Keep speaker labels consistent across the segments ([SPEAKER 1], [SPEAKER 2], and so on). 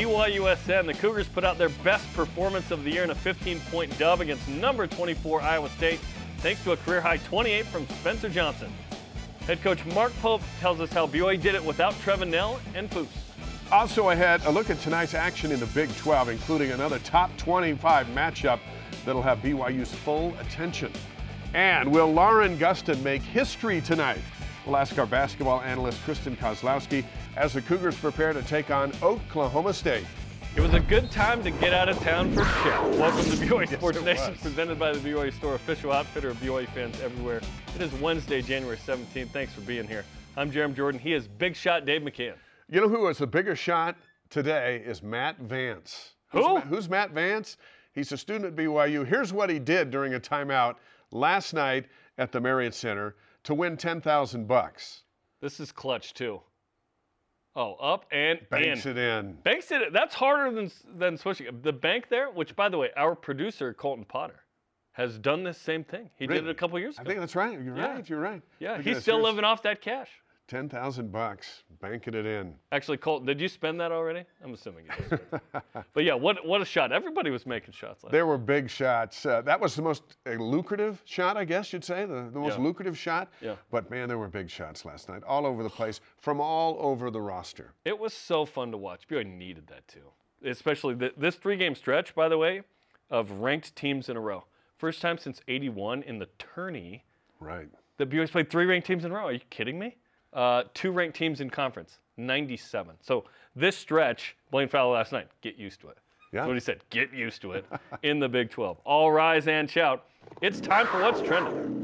[SPEAKER 1] BYUSN. The Cougars put out their best performance of the year in a 15-point dub against number 24 Iowa State, thanks to a career-high 28 from Spencer Johnson. Head coach Mark Pope tells us how BYU did it without Trevin Knell and Foose.
[SPEAKER 2] Also ahead, a look at tonight's action in the Big 12, including another top 25 matchup that'll have BYU's full attention. And will Lauren Gustin make history tonight? We'll ask our basketball analyst Kristen Kozlowski as the Cougars prepare to take on Oklahoma State.
[SPEAKER 1] It was a good time to get out of town for Shell. Welcome to BYU
[SPEAKER 2] Yes,
[SPEAKER 1] Sports Nation,
[SPEAKER 2] was.
[SPEAKER 1] presented by the BYU Store, official outfitter of BYU fans everywhere. It is Wednesday, January 17th. Thanks for being here. I'm Jarom Jordan. He is Big Shot Dave McCann.
[SPEAKER 2] You know who was the bigger shot today is Matt Vance.
[SPEAKER 1] Who?
[SPEAKER 2] Who's, Ma- who's Matt Vance? He's a student at BYU. Here's what he did during a timeout last night at the Marriott Center to win 10,000 bucks.
[SPEAKER 1] This is clutch too. Oh, up and
[SPEAKER 2] Banks
[SPEAKER 1] in.
[SPEAKER 2] it in.
[SPEAKER 1] Banks it. In that's harder than than switching. The bank there, which by the way, our producer Colton Potter has done this same thing. He did it a couple years ago.
[SPEAKER 2] I think that's right. You're
[SPEAKER 1] Yeah.
[SPEAKER 2] right. You're right.
[SPEAKER 1] yeah, he's still living off that cash.
[SPEAKER 2] 10,000 bucks. Banking it in.
[SPEAKER 1] Actually, Colton, did you spend that already? I'm assuming you did. but yeah, what what a shot! Everybody was making shots last.
[SPEAKER 2] There were big shots. Uh, that was the most uh, lucrative shot, I guess you'd say, the, the most
[SPEAKER 1] Yeah.
[SPEAKER 2] lucrative shot.
[SPEAKER 1] Yeah.
[SPEAKER 2] But man, there were big shots last night, all over the place, from all over the roster.
[SPEAKER 1] It was so fun to watch. BYU needed that too, especially th- this three-game stretch, by the way, of ranked teams in a row. First time since '81 in the tourney
[SPEAKER 2] Right.
[SPEAKER 1] that BYU's played three ranked teams in a row. Are you kidding me? Uh, two ranked teams in conference, 97. So this stretch, Blaine Fowler last night, get used to it.
[SPEAKER 2] Yeah.
[SPEAKER 1] That's what he said. Get used to it in the Big 12. All rise and shout. It's time for what's trending.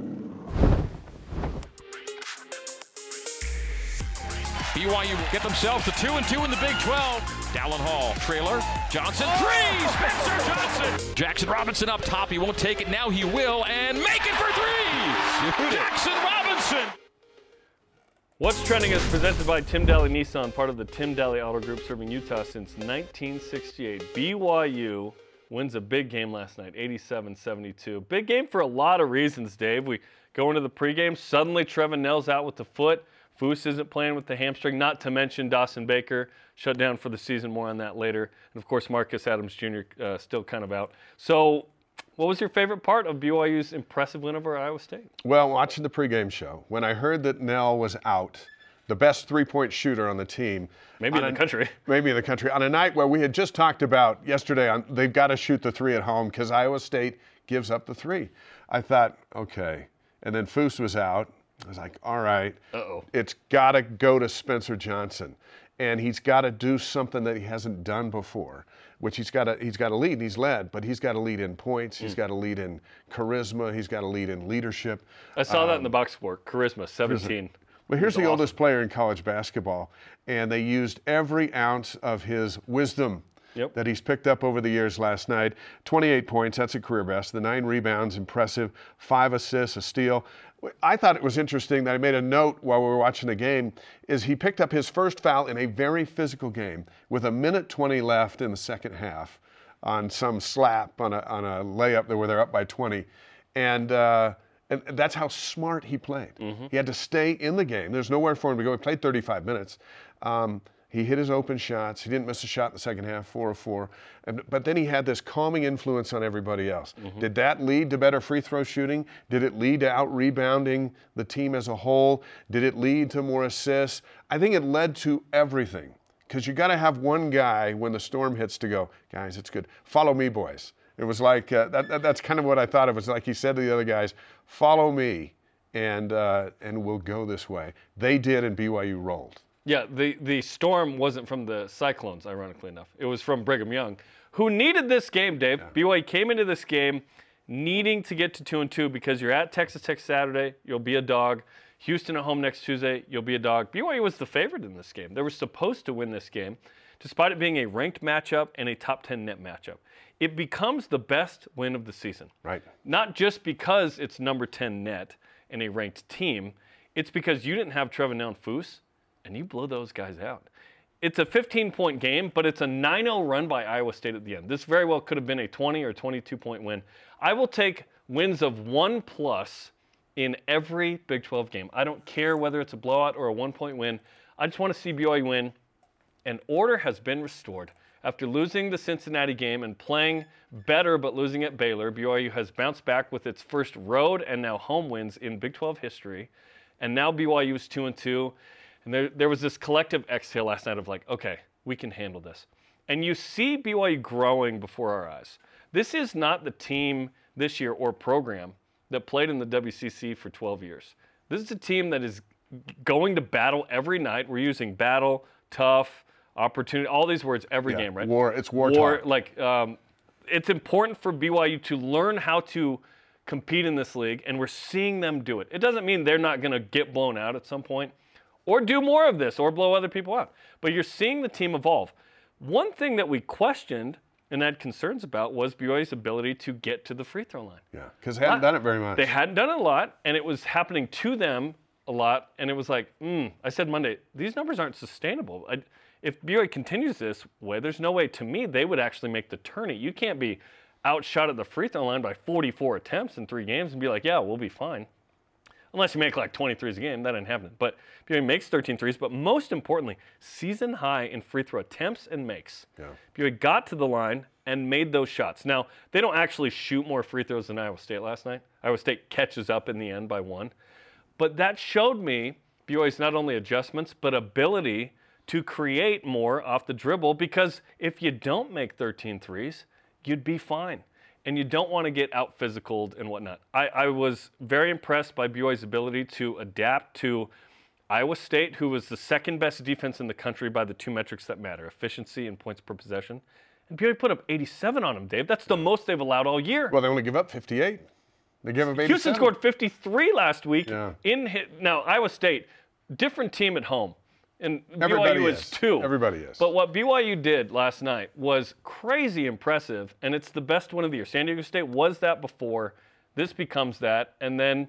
[SPEAKER 3] BYU will get themselves to two and two in the Big 12. Dallin Hall, trailer, Johnson, three, Spencer Johnson. Jackson Robinson up top, he won't take it, now he will, and make it for three. Jackson Robinson.
[SPEAKER 1] What's trending is presented by Tim Daly Nissan, part of the Tim Daly Auto Group, serving Utah since 1968. BYU wins a big game last night, 87-72. Big game for a lot of reasons, Dave. We go into the pregame, suddenly Trevin Knell's out with the foot. Foose isn't playing with the hamstring, not to mention Dawson Baker shut down for the season. More on that later. And of course, Marcus Adams Jr. Uh, still kind of out. So, what was your favorite part of BYU's impressive win over Iowa State?
[SPEAKER 2] Well, watching the pregame show, when I heard that Knell was out, the best three point shooter on the team,
[SPEAKER 1] Maybe in the
[SPEAKER 2] a-
[SPEAKER 1] country.
[SPEAKER 2] maybe in the country, on a night where we had just talked about yesterday, on, they've got to shoot the three at home because Iowa State gives up the three. I thought, okay. And then Foose was out. I was like, all right,
[SPEAKER 1] Uh-oh.
[SPEAKER 2] it's got to go to Spencer Johnson. And he's got to do something that he hasn't done before, which he's got to he's got to lead. And he's led, but he's got to lead in points. He's hmm. got to lead in charisma. He's got to lead in leadership.
[SPEAKER 1] I saw that in the um, box score. Charisma, 17.
[SPEAKER 2] Well, here's the
[SPEAKER 1] awesome.
[SPEAKER 2] oldest player in college basketball, and they used every ounce of his wisdom
[SPEAKER 1] Yep.
[SPEAKER 2] that he's picked up over the years last night. 28 points, that's a career best. The nine rebounds, impressive. Five assists, a steal. I thought it was interesting that I made a note while we were watching the game is he picked up his first foul in a very physical game with a minute 20 left in the second half on some slap on a, on a layup where they're up by 20. And, uh, and that's how smart he played. He had to stay in the game. There's nowhere for him to go. He played 35 minutes. Um, he hit his open shots. He didn't miss a shot in the second half, four of four. And, but then he had this calming influence on everybody else. Did that lead to better free throw shooting? Did it lead to out rebounding the team as a whole? Did it lead to more assists? I think it led to everything. Because you got to have one guy when the storm hits to go, guys, it's good. Follow me, boys. It was like uh, that, that- That's kind of what I thought. It was like he said to the other guys, "Follow me, and uh, and we'll go this way." They did, and BYU rolled.
[SPEAKER 1] Yeah, the, the storm wasn't from the Cyclones, ironically enough. It was from Brigham Young, who needed this game, Dave. BYU came into this game needing to get to 2 and 2 because you're at Texas Tech Saturday, you'll be a dog. Houston at home next Tuesday, you'll be a dog. BYU was the favorite in this game. They were supposed to win this game, despite it being a ranked matchup and a top 10 net matchup. It becomes the best win of the season.
[SPEAKER 2] Right.
[SPEAKER 1] Not just because it's number 10 net and a ranked team, it's because you didn't have Trevor Foose, and you blow those guys out. It's a 15 point game, but it's a 9 0 run by Iowa State at the end. This very well could have been a 20 or 22 point win. I will take wins of one plus in every Big 12 game. I don't care whether it's a blowout or a one point win. I just want to see BYU win and order has been restored After losing the Cincinnati game and playing better but losing at Baylor, BYU has bounced back with its first road and now home wins in Big 12 history. And now BYU is 2 and 2. And there, there was this collective exhale last night of like, okay, we can handle this. And you see BYU growing before our eyes. This is not the team this year or program that played in the WCC for 12 years. This is a team that is going to battle every night. We're using battle, tough, opportunity, all these words every
[SPEAKER 2] Yeah,
[SPEAKER 1] game, right?
[SPEAKER 2] war- it's war
[SPEAKER 1] War,
[SPEAKER 2] talk.
[SPEAKER 1] like um, it's important for BYU to learn how to compete in this league, and we're seeing them do it. It doesn't mean they're not going to get blown out at some point, or do more of this, or blow other people out. But you're seeing the team evolve. One thing that we questioned and had concerns about was BYU's ability to get to the free throw line.
[SPEAKER 2] Yeah, because they hadn't done it very much.
[SPEAKER 1] They hadn't done it a lot, and it was happening to them a lot. And it was like, mm, I said Monday, these numbers aren't sustainable. I, if BYU continues this way, there's no way to me they would actually make the tourney. You can't be outshot at the free throw line by 44 attempts in three games and be like, yeah, we'll be fine. Unless you make like 20 threes a game, that ain't happening. But BYU makes 13 threes, but most importantly, season high in free throw attempts and makes.
[SPEAKER 2] Yeah.
[SPEAKER 1] BYU got to the line and made those shots. Now, they don't actually shoot more free throws than Iowa State last night. Iowa State catches up in the end by one. But that showed me BYU's not only adjustments, but ability to create more off the dribble because if you don't make 13 threes, you'd be fine. And you don't want to get out physicaled and whatnot. I, I was very impressed by BYU's ability to adapt to Iowa State, who was the second best defense in the country by the two metrics that matter efficiency and points per possession. And BYU put up 87 on them, Dave. That's the most they've allowed all year.
[SPEAKER 2] well, they only give up 58. They give up 87.
[SPEAKER 1] Houston scored 53 last week
[SPEAKER 2] Yeah.
[SPEAKER 1] in hit. Now Iowa State, different team at home, and
[SPEAKER 2] Everybody
[SPEAKER 1] BYU
[SPEAKER 2] is.
[SPEAKER 1] is too.
[SPEAKER 2] Everybody is.
[SPEAKER 1] But what BYU did last night was crazy impressive, and it's the best one of the year. San Diego State was that before. This becomes that, and then,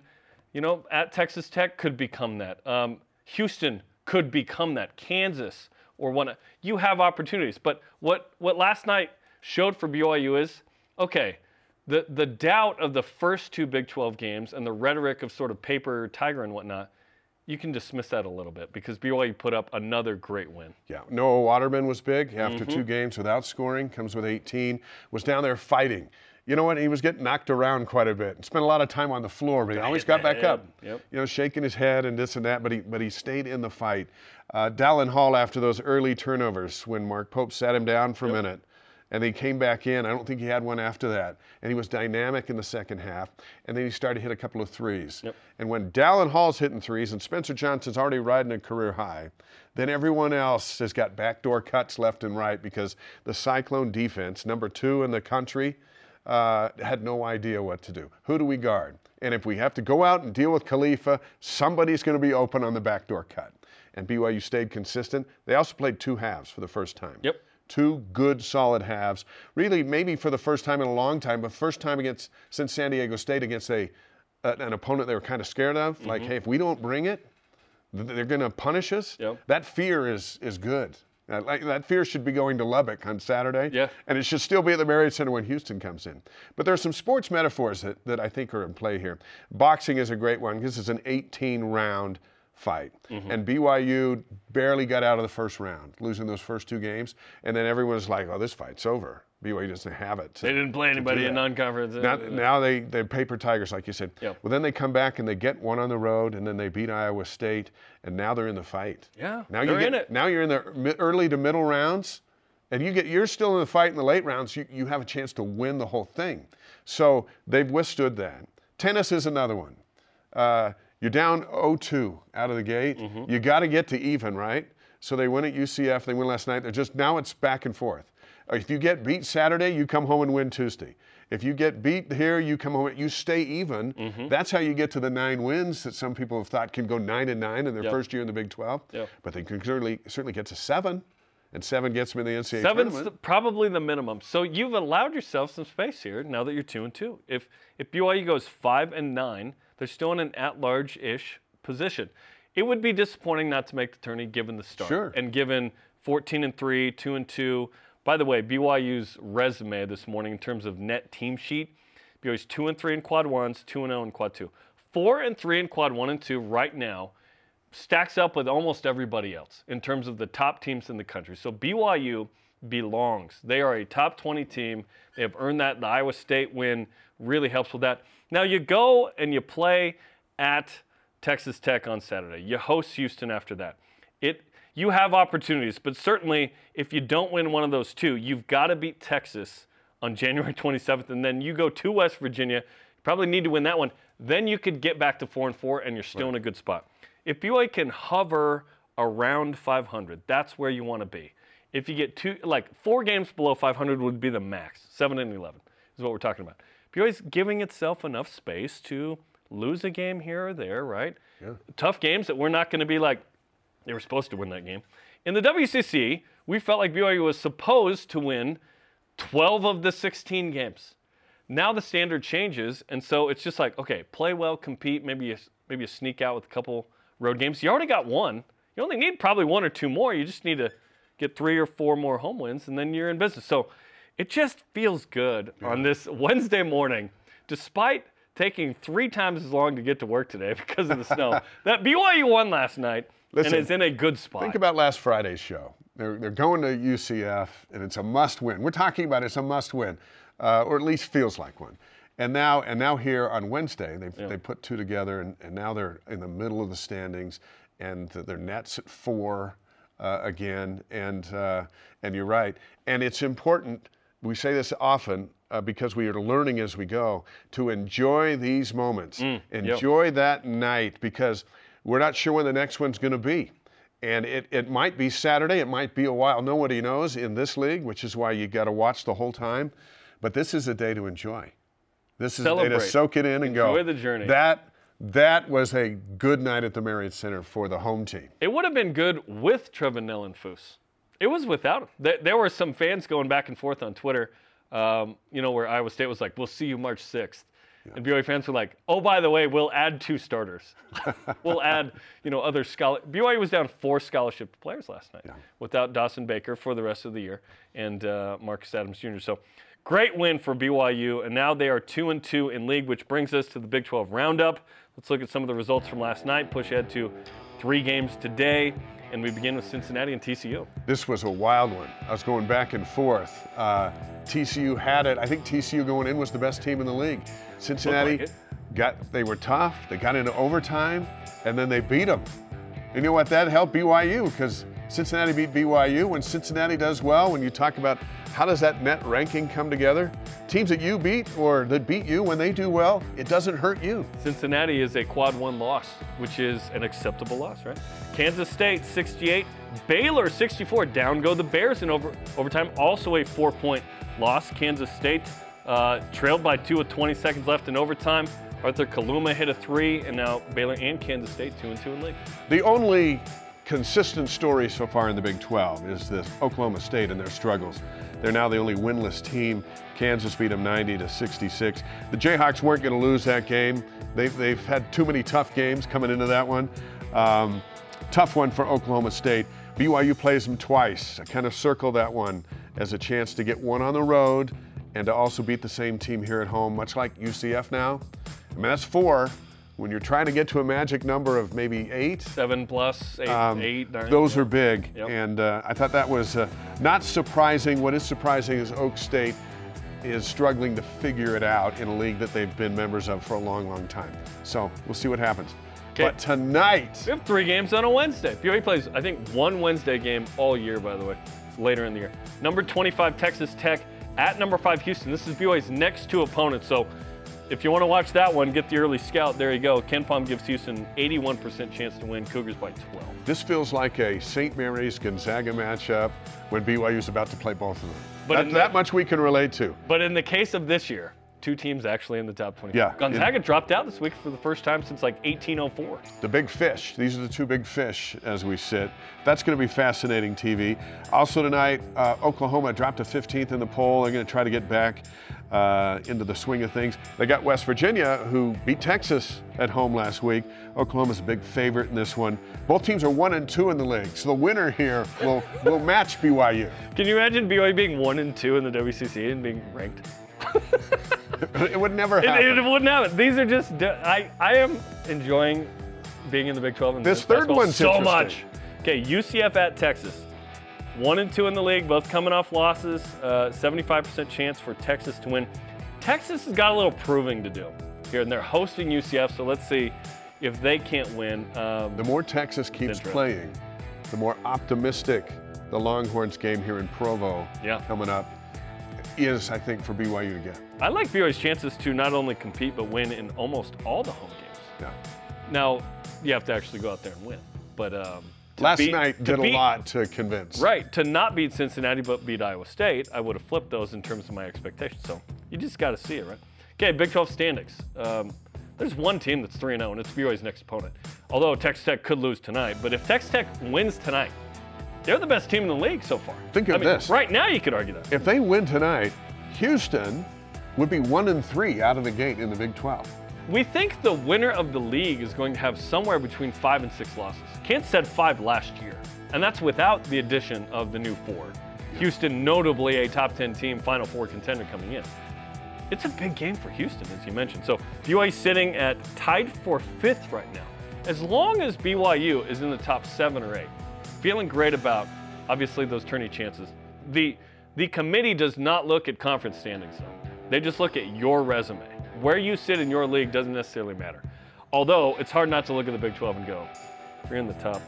[SPEAKER 1] you know, at Texas Tech could become that. Um, Houston could become that. Kansas or one. You have opportunities, but what what last night showed for BYU is okay. The the doubt of the first two Big 12 games and the rhetoric of sort of paper tiger and whatnot, you can dismiss that a little bit because BYU put up another great win.
[SPEAKER 2] Yeah, Noah Waterman was big after
[SPEAKER 1] Mm-hmm.
[SPEAKER 2] two games without scoring, comes with 18, was down there fighting. You know what? He was getting knocked around quite a bit and spent a lot of time on the floor, but he always got back up.
[SPEAKER 1] Yep.
[SPEAKER 2] You know, shaking his head and this and that, but he but he stayed in the fight. Uh, Dallin Hall after those early turnovers when Mark Pope sat him down for a minute. And he came back in. I don't think he had one after that. And he was dynamic in the second half. And then he started to hit a couple of threes.
[SPEAKER 1] Yep.
[SPEAKER 2] And when Dallin Hall's hitting threes and Spencer Johnson's already riding a career high, then everyone else has got backdoor cuts left and right because the Cyclone defense, number two in the country, uh, had no idea what to do. Who do we guard? And if we have to go out and deal with Khalifa, somebody's going to be open on the backdoor cut. And BYU stayed consistent. They also played two halves for the first time.
[SPEAKER 1] Yep.
[SPEAKER 2] Two good, solid halves. Really, maybe for the first time in a long time, but first time against since San Diego State against a an opponent they were kind of scared of. Like, hey, if we don't bring it, they're going to punish us.
[SPEAKER 1] Yep.
[SPEAKER 2] That fear is is good. Uh, like, that fear should be going to Lubbock on Saturday.
[SPEAKER 1] Yeah.
[SPEAKER 2] And it should still be at the Marriott Center when Houston comes in. But there are some sports metaphors that, that I think are in play here. Boxing is a great one. This is an 18 round fight.
[SPEAKER 1] Mm-hmm.
[SPEAKER 2] And BYU barely got out of the first round, losing those first two games. And then everyone's like, oh, this fight's over. BYU doesn't have it. to-
[SPEAKER 1] They didn't play anybody in non-conference.
[SPEAKER 2] Now, now they, they're paper tigers, like you said.
[SPEAKER 1] Yep.
[SPEAKER 2] Well, then they come back and they get one on the road, and then they beat Iowa State, and now they're in the fight.
[SPEAKER 1] Yeah,
[SPEAKER 2] Now you
[SPEAKER 1] they're
[SPEAKER 2] get,
[SPEAKER 1] in it.
[SPEAKER 2] Now you're in the early to middle rounds, and you get you're still in the fight in the late rounds. You, you have a chance to win the whole thing. So they've withstood that. Tennis is another one. Uh, you're down 0-2 out of the gate.
[SPEAKER 1] Mm-hmm.
[SPEAKER 2] You got to get to even, right? So they win at UCF. They win last night. They're just now it's back and forth. If you get beat Saturday, you come home and win Tuesday. If you get beat here, you come home. You stay even.
[SPEAKER 1] Mm-hmm.
[SPEAKER 2] That's how you get to the nine wins that some people have thought can go nine and nine in their
[SPEAKER 1] Yep.
[SPEAKER 2] first year in the Big 12.
[SPEAKER 1] Yep.
[SPEAKER 2] But they can certainly certainly get to seven, and seven gets them in the NCAA
[SPEAKER 1] Seven's
[SPEAKER 2] tournament.
[SPEAKER 1] the- probably the minimum. So you've allowed yourself some space here now that you're two and two. If if BYU goes five and nine, they're still in an at-large-ish position. It would be disappointing not to make the tourney given the start
[SPEAKER 2] Sure.
[SPEAKER 1] and given 14 and three, two and two. By the way, BYU's resume this morning in terms of net team sheet, BYU's two and three in quad ones, two and zero in quad two, four and three in quad one and two right now stacks up with almost everybody else in terms of the top teams in the country. So BYU belongs. They are a top 20 team. They have earned that. The Iowa State win really helps with that. Now you go and you play at Texas Tech on Saturday. You host Houston after that. It you have opportunities, but certainly if you don't win one of those two, you've got to beat Texas on January 27th, and then you go to West Virginia. You probably need to win that one. Then you could get back to four and four, and you're still right. in a good spot. If BYU can hover around 500, that's where you want to be. If you get two, like four games below 500 would be the max. Seven and 11 is what we're talking about. BYU's giving itself enough space to lose a game here or there, right? Yeah. Tough games that we're not going to be like, they were supposed to win that game. In the WCC, we felt like BYU was supposed to win 12 of the 16 games. Now the standard changes, and so it's just like, okay, play well, compete, maybe you, maybe you sneak out with a couple road games. You already got one. You only need probably one or two more. You just need to get three or four more home wins, and then you're in business. So it just feels good yeah. on this Wednesday morning, despite taking three times as long to get to work today because of the snow. that BYU won last night. Listen, and it's in a good spot.
[SPEAKER 2] Think about last Friday's show. They're, they're going to UCF, and it's a must win. We're talking about it's a must win, uh, or at least feels like one. And now, and now here on Wednesday, they yeah. they put two together, and, and now they're in the middle of the standings, and their nets at four uh, again. And uh, and you're right. And it's important. We say this often uh, because we are learning as we go to enjoy these moments, mm, enjoy yep. that night because we're not sure when the next one's going to be. And it, it might be Saturday, it might be a while. Nobody knows in this league, which is why you got to watch the whole time. But this is a day to enjoy. This is Celebrate. a day to soak it in and
[SPEAKER 1] Enjoy
[SPEAKER 2] go.
[SPEAKER 1] Enjoy the journey.
[SPEAKER 2] That that was a good night at the Marriott Center for the home team.
[SPEAKER 1] It would have been good with Trevin Knell and Foose. It was without him. There, there, were some fans going back and forth on Twitter, um, you know, where Iowa State was like, "We'll see you March 6th." Yeah. And BYU fans were like, "Oh, by the way, we'll add two starters. we'll add, you know, other scholar." BYU was down four scholarship players last night yeah. without Dawson Baker for the rest of the year and uh, Marcus Adams Jr. So, great win for BYU, and now they are two and two in league, which brings us to the Big 12 roundup. Let's look at some of the results from last night. Push ahead to three games today. And we begin with Cincinnati and TCU.
[SPEAKER 2] This was a wild one. I was going back and forth. Uh, TCU had it. I think TCU going in was the best team in the league. Cincinnati like got they were tough. They got into overtime, and then they beat them. You know what? That helped BYU because Cincinnati beat BYU. When Cincinnati does well, when you talk about how does that net ranking come together, teams that you beat or that beat you when they do well, it doesn't hurt you.
[SPEAKER 1] Cincinnati is a quad one loss, which is an acceptable loss, right? Kansas State 68, Baylor 64. Down go the Bears in over overtime. Also a four point loss. Kansas State uh, trailed by two with 20 seconds left in overtime. Arthur Kaluma hit a three, and now Baylor and Kansas State two and two in league.
[SPEAKER 2] The only consistent story so far in the Big 12 is this Oklahoma State and their struggles. They're now the only winless team. Kansas beat them 90 to 66. The Jayhawks weren't going to lose that game. They've, they've had too many tough games coming into that one. Um, tough one for Oklahoma State. BYU plays them twice. I kind of circle that one as a chance to get one on the road and to also beat the same team here at home, much like UCF now. I mean, that's four. When you're trying to get to a magic number of maybe eight,
[SPEAKER 1] seven plus eight, um, eight
[SPEAKER 2] nine, those yeah. are big. Yep. And uh, I thought that was uh, not surprising. What is surprising is Oak State is struggling to figure it out in a league that they've been members of for a long, long time. So we'll see what happens. Okay. But tonight,
[SPEAKER 1] we have three games on a Wednesday. BYU plays, I think, one Wednesday game all year. By the way, later in the year. Number 25 Texas Tech at number five Houston. This is BYU's next two opponents. So if you want to watch that one, get the early scout. There you go. KenPom gives Houston 81% chance to win. Cougars by 12.
[SPEAKER 2] This feels like a St. Mary's Gonzaga matchup when BYU's about to play both of them. But that, that much we can relate to.
[SPEAKER 1] But in the case of this year, two teams actually in the top 20. Yeah. Gonzaga dropped out this week for the first time since like 1804.
[SPEAKER 2] The big fish. These are the two big fish as we sit. That's going to be fascinating TV. Also tonight, uh, Oklahoma dropped to 15th in the poll. They're going to try to get back uh, into the swing of things. They got West Virginia, who beat Texas at home last week. Oklahoma's a big favorite in this one. Both teams are one and two in the league, so the winner here will will match BYU.
[SPEAKER 1] Can you imagine BYU being one and two in the WCC and being ranked?
[SPEAKER 2] it would never happen.
[SPEAKER 1] It, it, wouldn't happen. These are just. I I am enjoying being in the Big 12 and
[SPEAKER 2] this third one
[SPEAKER 1] so much. Okay, UCF at Texas. One and two in the league, both coming off losses. Uh, 75% chance for Texas to win. Texas has got a little proving to do here, and they're hosting UCF. So let's see if they can't win. Um,
[SPEAKER 2] The more Texas keeps playing, the more optimistic the Longhorns game here in Provo
[SPEAKER 1] Yeah.
[SPEAKER 2] coming up is, I think, for BYU to get.
[SPEAKER 1] I like BYU's chances to not only compete but win in almost all the home games.
[SPEAKER 2] Yeah.
[SPEAKER 1] Now, you have to actually go out there and win. But um,
[SPEAKER 2] Last
[SPEAKER 1] beat-
[SPEAKER 2] night did
[SPEAKER 1] beat-
[SPEAKER 2] a lot to convince.
[SPEAKER 1] Right. To not beat Cincinnati but beat Iowa State, I would have flipped those in terms of my expectations. So you just got to see it, right? Okay, Big 12 standings. Um, there's one team that's 3 0, and it's BYU's next opponent. Although Texas Tech could lose tonight. But if Texas Tech wins tonight, they're the best team in the league so far.
[SPEAKER 2] Think of
[SPEAKER 1] I mean,
[SPEAKER 2] this.
[SPEAKER 1] Right now, you could argue that.
[SPEAKER 2] If they win tonight, Houston would be one and three out of the gate in the Big 12.
[SPEAKER 1] We think the winner of the league is going to have somewhere between five and six losses. Kansas had five last year, and that's without the addition of the new four. Houston, notably a top 10 team, Final Four contender coming in. It's a big game for Houston, as you mentioned. So BYU sitting at tied for fifth right now. As long as BYU is in the top seven or eight, feeling great about obviously those tourney chances. The the committee does not look at conference standings though. They just look at your resume. Where you sit in your league doesn't necessarily matter. Although it's hard not to look at the Big 12 and go, if you're in the top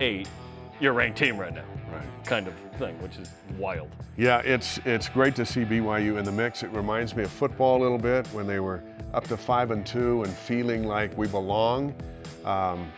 [SPEAKER 1] eight, you're a ranked team right now.
[SPEAKER 2] Right.
[SPEAKER 1] Kind of thing, which is wild.
[SPEAKER 2] Yeah, it's it's great to see BYU in the mix. It reminds me of football a little bit when they were up to five and two and feeling like we belong. Um,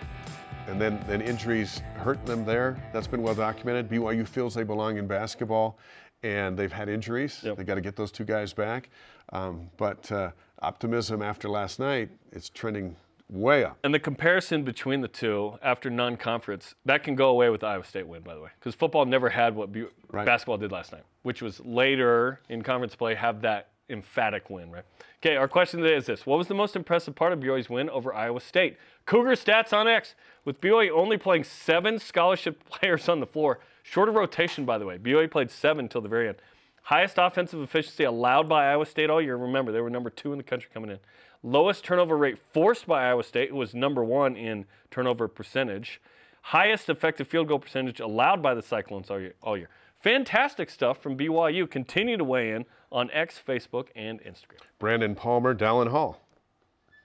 [SPEAKER 2] and then, then injuries hurt them there. That's been well documented. BYU feels they belong in basketball, and they've had injuries.
[SPEAKER 1] Yep.
[SPEAKER 2] They got to get those two guys back. Um, but uh, optimism after last night, it's trending way up.
[SPEAKER 1] And the comparison between the two after non-conference that can go away with the Iowa State win, by the way, because football never had what bu-
[SPEAKER 2] Right.
[SPEAKER 1] basketball did last night, which was later in conference play have that emphatic win, right? Okay, our question today is this: What was the most impressive part of BYU's win over Iowa State? Cougar stats on X with BYU only playing seven scholarship players on the floor, shorter rotation, by the way. BYU played seven till the very end. Highest offensive efficiency allowed by Iowa State all year. Remember, they were number two in the country coming in. Lowest turnover rate forced by Iowa State, was number one in turnover percentage. Highest effective field goal percentage allowed by the Cyclones all year. All year. Fantastic stuff from BYU. Continue to weigh in on X, Facebook, and Instagram.
[SPEAKER 2] Brandon Palmer, Dallin Hall.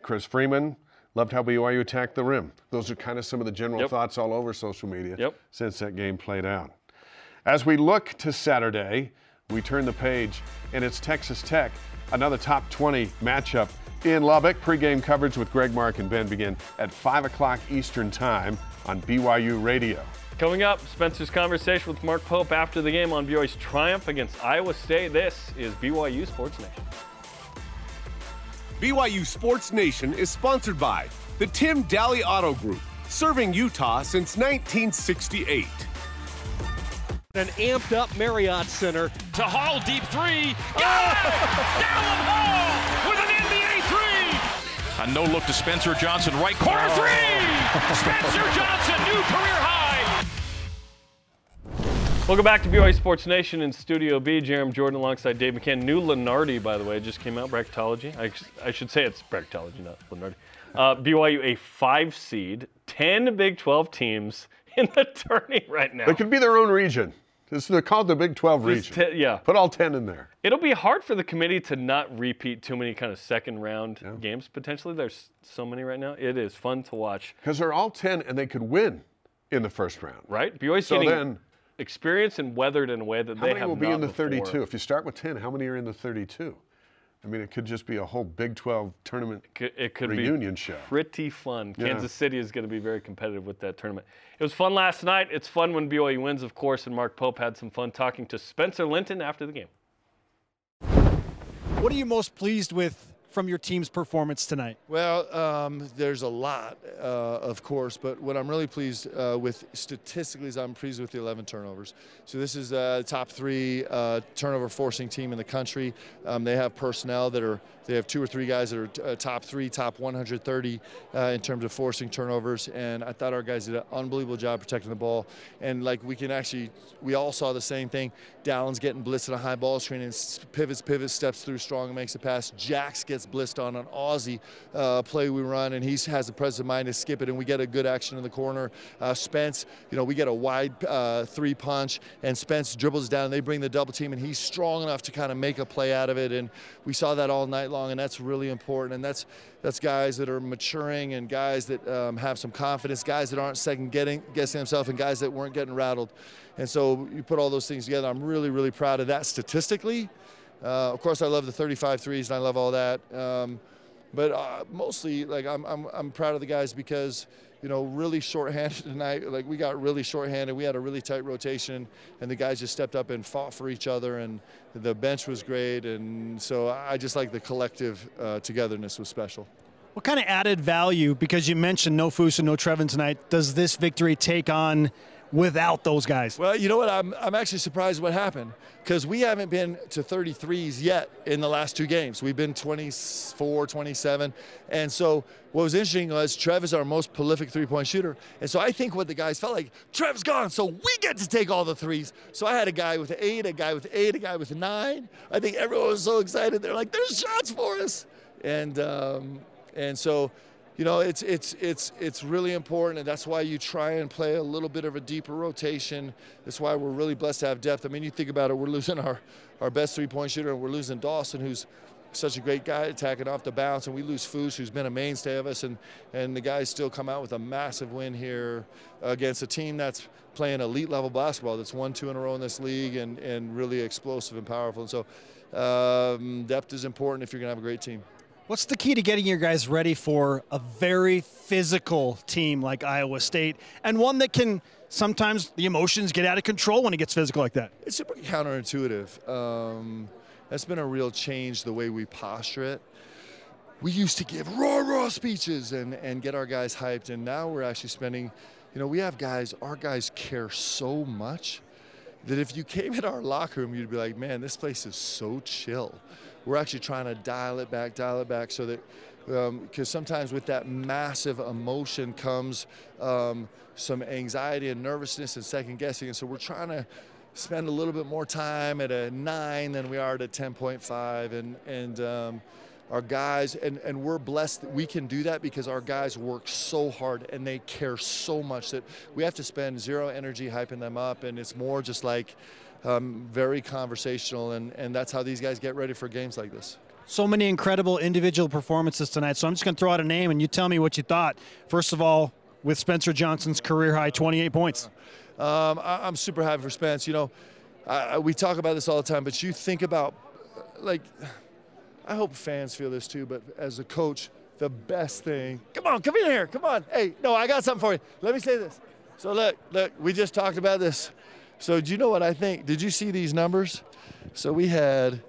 [SPEAKER 2] Chris Freeman, loved how BYU attacked the rim. Those are kind of some of the general
[SPEAKER 1] Yep.
[SPEAKER 2] thoughts all over social media
[SPEAKER 1] Yep.
[SPEAKER 2] since that game played out. As we look to Saturday, we turn the page and it's Texas Tech, another top 20 matchup in Lubbock. Pre-game coverage with Greg Mark and Ben begin at 5 o'clock Eastern Time on BYU Radio.
[SPEAKER 1] Coming up, Spencer's conversation with Mark Pope after the game on BYU's triumph against Iowa State. This is BYU Sports Nation.
[SPEAKER 4] BYU Sports Nation is sponsored by the Tim Daly Auto Group, serving Utah since 1968.
[SPEAKER 5] An amped up Marriott Center.
[SPEAKER 3] To Hall, deep three. Got it! Dallin Hall with an NBA three. A no look to Spencer Johnson, right corner three. Spencer Johnson, new career high.
[SPEAKER 1] Welcome back to BYU Sports Nation in Studio B. Jarom Jordan alongside Dave McCann. New Lunardi, by the way, just came out. Bracketology. I, I should say it's bracketology, not Lunardi. Uh, BYU a five seed, ten Big 12 teams in the tourney right now.
[SPEAKER 2] They could be their own region. This is called the Big 12 region.
[SPEAKER 1] te- yeah.
[SPEAKER 2] Put all 10 in there.
[SPEAKER 1] It'll be hard for the committee to not repeat too many kind of second round games potentially. There's so many right now. It is fun to watch,
[SPEAKER 2] Because they're all 10 and they could win in the first round.
[SPEAKER 1] right? BYU's
[SPEAKER 2] So
[SPEAKER 1] getting
[SPEAKER 2] then,
[SPEAKER 1] experience and weathered in a way that
[SPEAKER 2] how
[SPEAKER 1] they
[SPEAKER 2] many
[SPEAKER 1] have
[SPEAKER 2] will be in the
[SPEAKER 1] before.
[SPEAKER 2] 32? If you start with 10, how many are in the 32? I mean, it could just be a whole Big 12 tournament.
[SPEAKER 1] it Could- It could
[SPEAKER 2] Reunion
[SPEAKER 1] be
[SPEAKER 2] show.
[SPEAKER 1] pretty fun.
[SPEAKER 2] Yeah.
[SPEAKER 1] Kansas City is going to be very competitive with that tournament. It was fun last night. It's fun when BYU wins, of course, and Mark Pope had some fun talking to Spencer Linton after the game.
[SPEAKER 5] What are you most pleased with from your team's performance tonight?
[SPEAKER 6] Well, um, there's a lot, uh, of course, but what I'm really pleased uh, with statistically is I'm pleased with the 11 turnovers. So this is uh, top three uh, turnover forcing team in the country. Um, they have personnel that are they have two or three guys that are uh, top three, top 130 uh, in terms of forcing turnovers, and I thought our guys did an unbelievable job protecting the ball. And like we can actually, we all saw the same thing. Dallin's getting blitzed in a high ball screen and pivots, pivots, steps through strong and makes a pass. Jax gets gets blissed on an Aussie uh, play we run, and he has the presence of mind to skip it, and we get a good action in the corner. Uh, Spence, you know, we get a wide uh, three punch, and Spence dribbles down. They bring the double team, and he's strong enough to kind of make a play out of it. And we saw that all night long, and that's really important. And that's that's guys that are maturing and guys that um, have some confidence, guys that aren't second getting guessing themselves, and guys that weren't getting rattled. And so you put all those things together. I'm really, really proud of that statistically. Uh, of course, I love the 35 threes and I love all that. Um, but uh, mostly, like I'm, I'm, I'm proud of the guys because you know really shorthanded tonight. Like we got really shorthanded. We had a really tight rotation, and the guys just stepped up and fought for each other. And the bench was great. And so I just like the collective uh, togetherness was special.
[SPEAKER 5] What kind of added value, because you mentioned no Foose and no Trevin tonight, does this victory take on without those guys?
[SPEAKER 6] Well, you know what? I'm, I'm actually surprised what happened because we haven't been to 33s yet in the last two games. We've been 24, 27. And so what was interesting was Trev is our most prolific three point shooter. And so I think what the guys felt like, Trev's gone, so we get to take all the threes. So I had a guy with eight, a guy with eight, a guy with nine. I think everyone was so excited. They're like, there's shots for us. And, um, and so you know, it's it's it's it's really important, and that's why you try and play a little bit of a deeper rotation. That's why we're really blessed to have depth. I mean, you think about it, we're losing our our best three-point shooter, and we're losing Dawson, who's such a great guy attacking off the bounce, and we lose Foose, who's been a mainstay of us, and and the guys still come out with a massive win here against a team that's playing elite level basketball, that's won two in a row in this league, and and really explosive and powerful. And so, um, depth is important if you're gonna have a great team.
[SPEAKER 5] What's the key to getting your guys ready for a very physical team like Iowa State and one that can sometimes the emotions get out of control when it gets physical like that?
[SPEAKER 6] It's super counterintuitive. Um, that's been a real change the way we posture it. We used to give raw, raw speeches and, and get our guys hyped, and now we're actually spending, you know, we have guys, our guys care so much that if you came in our locker room, you'd be like, man, this place is so chill we're actually trying to dial it back, dial it back so that because um, sometimes with that massive emotion comes um, some anxiety and nervousness and second guessing. And so we're trying to spend a little bit more time at a nine than we are at a 10.5. And, and um, our guys, and, and we're blessed that we can do that because our guys work so hard and they care so much that we have to spend zero energy hyping them up. And it's more just like, um, very conversational, and, and that's how these guys get ready for games like this.
[SPEAKER 5] So many incredible individual performances tonight. So I'm just going to throw out a name, and you tell me what you thought. First of all, with Spencer Johnson's career high 28 points.
[SPEAKER 6] Um, I, am super happy for Spence. You know, I, we talk about this all the time, but you think about, like, I hope fans feel this too, but as a coach, the best thing. Come on, come in here. Come on. Hey, no, I got something for you. Let me say this. So look, look, we just talked about this. So do you know what I think? Did you see these numbers? So we had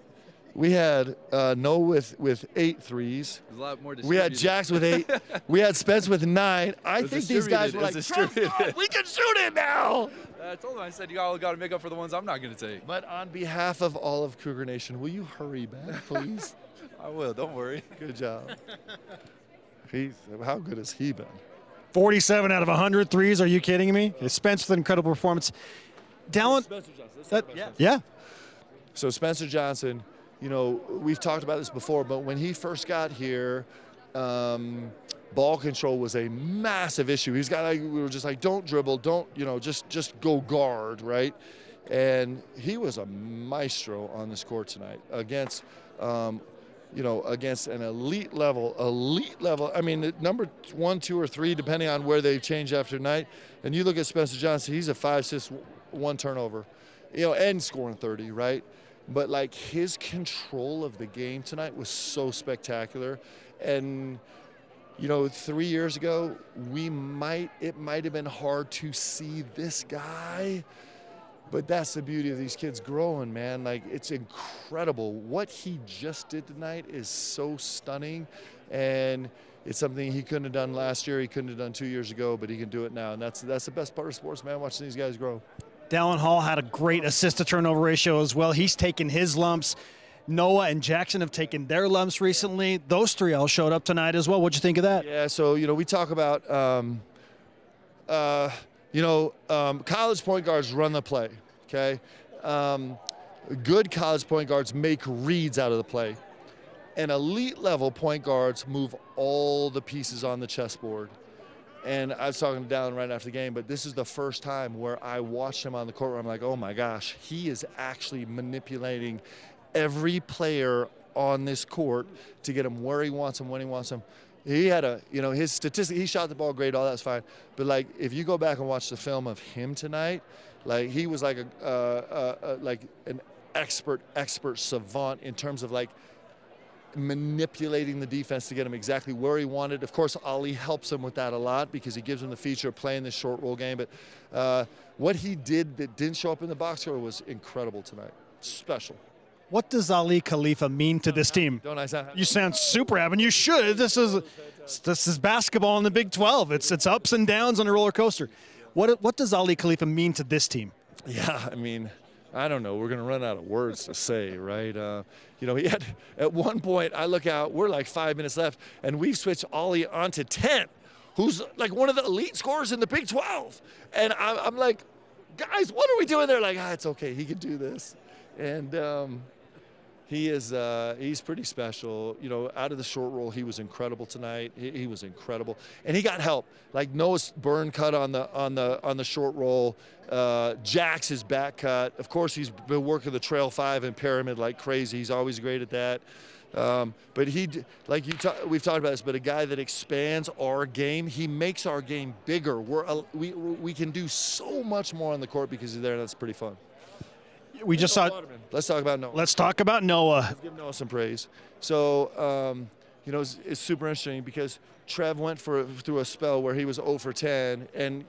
[SPEAKER 6] we had uh, no with with eight threes.
[SPEAKER 7] a lot more to
[SPEAKER 6] we had Jacks with eight. we had Spence with nine. I think these guys were like, we can shoot it now.
[SPEAKER 7] Uh, I told them, I said, you all got to make up for the ones I'm not going to take.
[SPEAKER 6] But on behalf of all of Cougar Nation, will you hurry back, please?
[SPEAKER 7] I will. Don't worry.
[SPEAKER 6] Good job. He's, how good has he been?
[SPEAKER 5] 47 out of 100 threes. Are you kidding me? Spence with an incredible performance. Dallin,
[SPEAKER 6] Spencer Johnson.
[SPEAKER 5] That, yeah. yeah.
[SPEAKER 6] So Spencer Johnson, you know, we've talked about this before, but when he first got here, um, ball control was a massive issue. He's got like we were just like, don't dribble, don't you know, just just go guard, right? And he was a maestro on this court tonight against. Um, you know, against an elite level, elite level. I mean, number one, two, or three, depending on where they change after night. And you look at Spencer Johnson; he's a five, six, one turnover, you know, and scoring 30, right? But like his control of the game tonight was so spectacular. And, you know, three years ago, we might, it might have been hard to see this guy. But that's the beauty of these kids growing, man. Like, it's incredible. What he just did tonight is so stunning. And, it's something he couldn't have done last year. He couldn't have done two years ago, but he can do it now, and that's that's the best part of sports, man. Watching these guys grow.
[SPEAKER 5] Dallin Hall had a great assist to turnover ratio as well. He's taken his lumps. Noah and Jackson have taken their lumps recently. Those three all showed up tonight as well. What'd you think of that?
[SPEAKER 6] Yeah, so, you know, we talk about, um, uh, you know, um, college point guards run the play, okay? Um, good college point guards make reads out of the play. and elite level point guards move all the pieces on the chessboard. And I was talking to Dallin right after the game, but this is the first time where I watched him on the court where I'm like, oh my gosh, he is actually manipulating every player on this court to get him where he wants him, when he wants him. He had a, you know, his statistic, he shot the ball great, all that's fine. But like, if you go back and watch the film of him tonight, like he was like a, uh, uh, uh, like an expert, expert savant in terms of like manipulating the defense to get him exactly where he wanted. Of course, Aly helps him with that a lot because he gives him the feature of playing this short roll game. But uh, what he did that didn't show up in the box score was incredible tonight. Special.
[SPEAKER 5] What does Aly Khalifa mean to this team?
[SPEAKER 6] Don't I sound?
[SPEAKER 5] You sound super happy. and You should. This is this is basketball in the Big 12. It's it's ups and downs on a roller coaster. What what does Aly Khalifa mean to this team?
[SPEAKER 6] Yeah, I mean, I don't know. We're going to run out of words to say, right? Uh, you know, he had at one point. I look out. We're like five minutes left, and we've switched Aly onto ten, who's like one of the elite scorers in the Big 12. And I'm, I'm like, guys, what are we doing there? Like, ah, it's okay. He can do this. And um, he is uh, he's pretty special. You know, out of the short roll, he was incredible tonight. He, he, was incredible, and he got help. Like Noah's burn cut on the on the on the short roll. Uh, Jax his back cut. Of course, he's been working the trail five and pyramid like crazy. He's always great at that. Um, but he, like you, we've talked about this, but a guy that expands our game, he makes our game bigger. We're, we, we can do so much more on the court because he's there, and that's pretty fun
[SPEAKER 5] we just saw.
[SPEAKER 6] Let's talk about Noah.
[SPEAKER 5] Let's talk about Noah.
[SPEAKER 6] Let's give Noah some praise. So, um, you know, it's, it's, super interesting because Trev went for through a spell where he was 0 for 10 and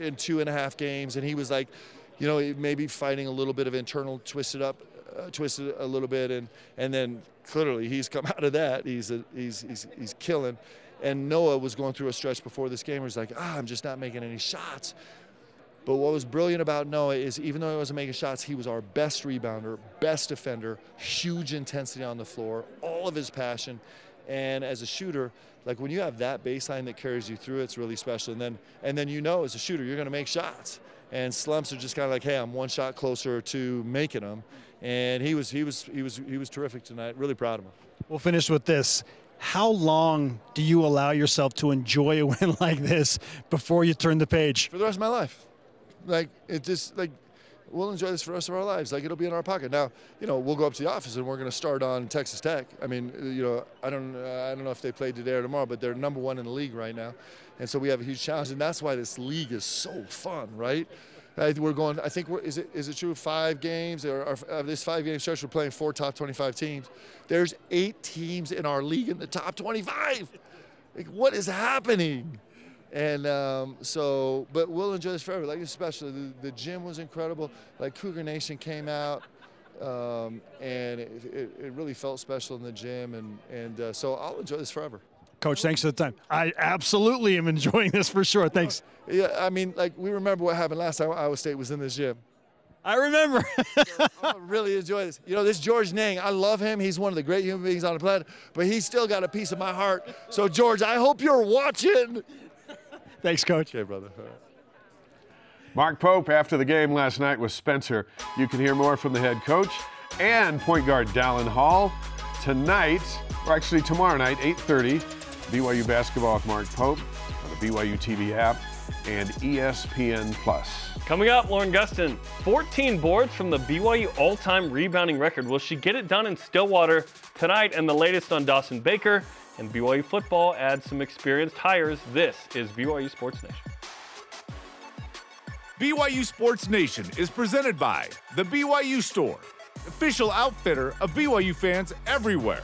[SPEAKER 6] in two and a half games, and he was like, you know, maybe fighting a little bit of internal twisted up, uh, twisted a little bit, and and then clearly he's come out of that. He's a, he's, he's he's killing. And Noah was going through a stretch before this game where he's like, ah, I'm just not making any shots. But what was brilliant about Noah is even though he wasn't making shots, he was our best rebounder, best defender, huge intensity on the floor, all of his passion. And as a shooter, like when you have that baseline that carries you through, it's really special. And then and then you know as a shooter, you're gonna make shots. And slumps are just kind of like, hey, I'm one shot closer to making them. And he was he was he was he was terrific tonight. Really proud of him.
[SPEAKER 5] We'll finish with this. How long do you allow yourself to enjoy a win like this before you turn the page?
[SPEAKER 6] For the rest of my life like it just like we'll enjoy this for the rest of our lives. Like it'll be in our pocket. Now, you know, we'll go up to the office and we're going to start on Texas Tech. I mean, you know, I don't, uh, I don't know if they play today or tomorrow, but they're number one in the league right now, and so we have a huge challenge, and that's why this league is so fun, right? we're going. I think is it is it true? Five games or, uh, this five game stretch, we're playing four top 25 teams. There's eight teams in our league in the top 25. Like, what is happening? And um, so, but we'll enjoy this forever. Like especially the, the gym was incredible. Like Cougar Nation came out, um, and it, it, it, really felt special in the gym. And and uh, so I'll enjoy this forever.
[SPEAKER 5] Coach, thanks for the time. I absolutely am enjoying this for sure. Thanks.
[SPEAKER 6] Yeah, I mean, like we remember what happened last time Iowa State was in this gym.
[SPEAKER 5] I remember.
[SPEAKER 6] so I really enjoy this. You know, this George Niang, I love him. He's one of the great human beings on the planet, but he's still got a piece of my heart. So, George, I hope you're watching.
[SPEAKER 5] Thanks, Coach.
[SPEAKER 6] Okay, brother.
[SPEAKER 2] Mark Pope after the game last night with Spencer. You can hear more from the head coach and point guard Dallin Hall tonight, or actually tomorrow night, 8:30. BYU basketball with Mark Pope on the BYU TV app and ESPN Plus.
[SPEAKER 1] Coming up, Lauren Gustin, 14 boards from the BYU all-time rebounding record. Will she get it done in Stillwater tonight? And the latest on Dawson Baker and BYU football adds some experienced hires. This is BYU Sports Nation.
[SPEAKER 4] BYU Sports Nation is presented by The BYU Store, official outfitter of BYU fans everywhere.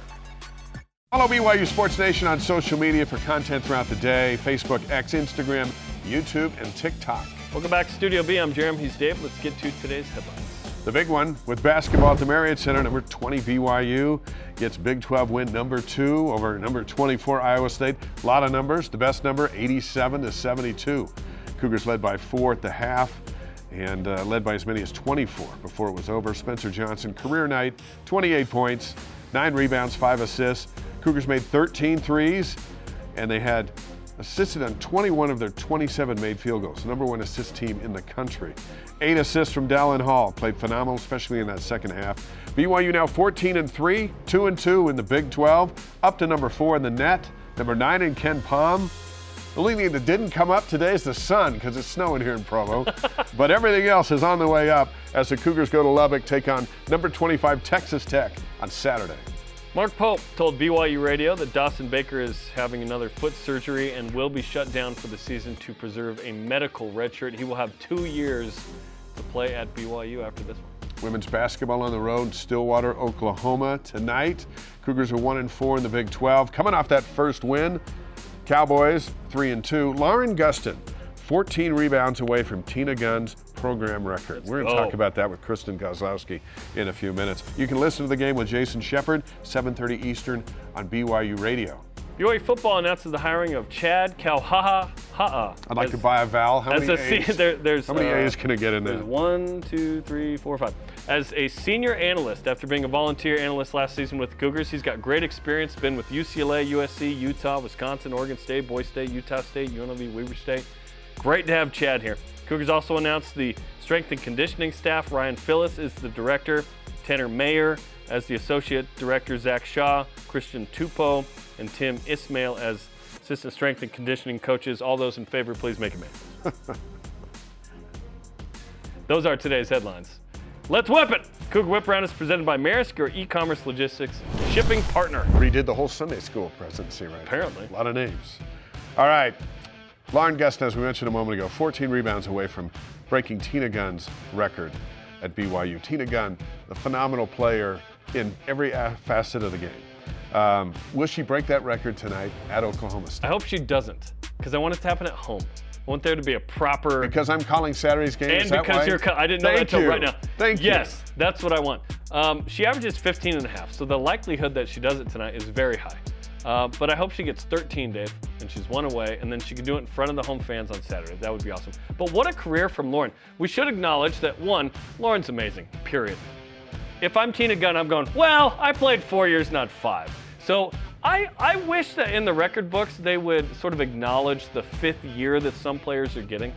[SPEAKER 2] Follow BYU Sports Nation on social media for content throughout the day Facebook, X, Instagram, YouTube, and TikTok.
[SPEAKER 1] Welcome back to Studio B. I'm Jarom. He's Dave. Let's get to today's headlines.
[SPEAKER 2] The big one with basketball at the Marriott Center, number 20 BYU gets Big 12 win number two over number 24 Iowa State. A lot of numbers. The best number, 87 to 72. Cougars led by four at the half and uh, led by as many as 24 before it was over. Spencer Johnson, career night, 28 points, nine rebounds, five assists. Cougars made 13 threes, and they had assisted on 21 of their 27 made field goals, number one assist team in the country. Eight assists from Dallin Hall, played phenomenal, especially in that second half. BYU now 14 and 3, 2 and 2 in the Big 12, up to number four in the net, number nine in KenPom. The only thing that didn't come up today is the sun because it's snowing here in Provo. but everything else is on the way up as the Cougars go to Lubbock, take on number 25 Texas Tech on Saturday.
[SPEAKER 1] Mark Pope told BYU Radio that Dawson Baker is having another foot surgery and will be shut down for the season to preserve a medical redshirt. He will have two years to play at BYU after this one.
[SPEAKER 2] Women's basketball on the road, Stillwater, Oklahoma tonight. Cougars are one and four in the Big 12. Coming off that first win, Cowboys three and two. Lauren Gustin, 14 rebounds away from Tina Gunn's program record. We're going to talk about that with Kristen Kozlowski in a few minutes. You can listen to the game with Jason Shepard, 7:30 Eastern on BYU Radio.
[SPEAKER 1] BYU football announces the hiring of Chad Kauhaha Ha'a.
[SPEAKER 2] I'd like
[SPEAKER 1] as-
[SPEAKER 2] to buy a vowel. How
[SPEAKER 1] as
[SPEAKER 2] many
[SPEAKER 1] a
[SPEAKER 2] A's?
[SPEAKER 1] there- there's,
[SPEAKER 2] How many
[SPEAKER 1] uh,
[SPEAKER 2] A's can I get in there?
[SPEAKER 1] One, two, three, four, five. As a senior analyst, after being a volunteer analyst last season with the Cougars, he's got great experience. Been with UCLA, USC, Utah, Wisconsin, Oregon State, Boise State, Utah State, UNLV, Weber State. Great to have Chad here. Cougars also announced the strength and conditioning staff. Ryan Phillips is the director. Tanner Mayer as the associate director. Zach Shaw, Christian Tupo, and Tim Ismail as assistant strength and conditioning coaches. All those in favor, please make a man. Those are today's headlines. Let's whip it! Cougar Whip Round is presented by Maersk, your e-commerce logistics shipping partner.
[SPEAKER 2] Redid the whole Sunday school presidency right there.
[SPEAKER 1] Apparently.
[SPEAKER 2] A lot of names. All right. Lauren Gustin, as we mentioned a moment ago, 14 rebounds away from breaking Tina Gunn's record at BYU. Tina Gunn, the phenomenal player in every facet of the game. Um, will she break that record tonight at Oklahoma State?
[SPEAKER 1] I hope she doesn't, because I want it to happen at home. I want there to be a proper
[SPEAKER 2] Because I'm calling Saturday's game.
[SPEAKER 1] and because you're, I didn't know
[SPEAKER 2] Thank
[SPEAKER 1] that until right now.
[SPEAKER 2] Thank you.
[SPEAKER 1] Yes, that's what I want. Um, she averages 15 and a half, so the likelihood that she does it tonight is very high. Uh, but I hope she gets 13, Dave, and she's one away, and then she can do it in front of the home fans on Saturday. That would be awesome. But what a career from Lauren. We should acknowledge that one, Lauren's amazing. Period. If I'm Tina Gunn, I'm going, well, I played four years, not five. So I, I wish that in the record books they would sort of acknowledge the fifth year that some players are getting.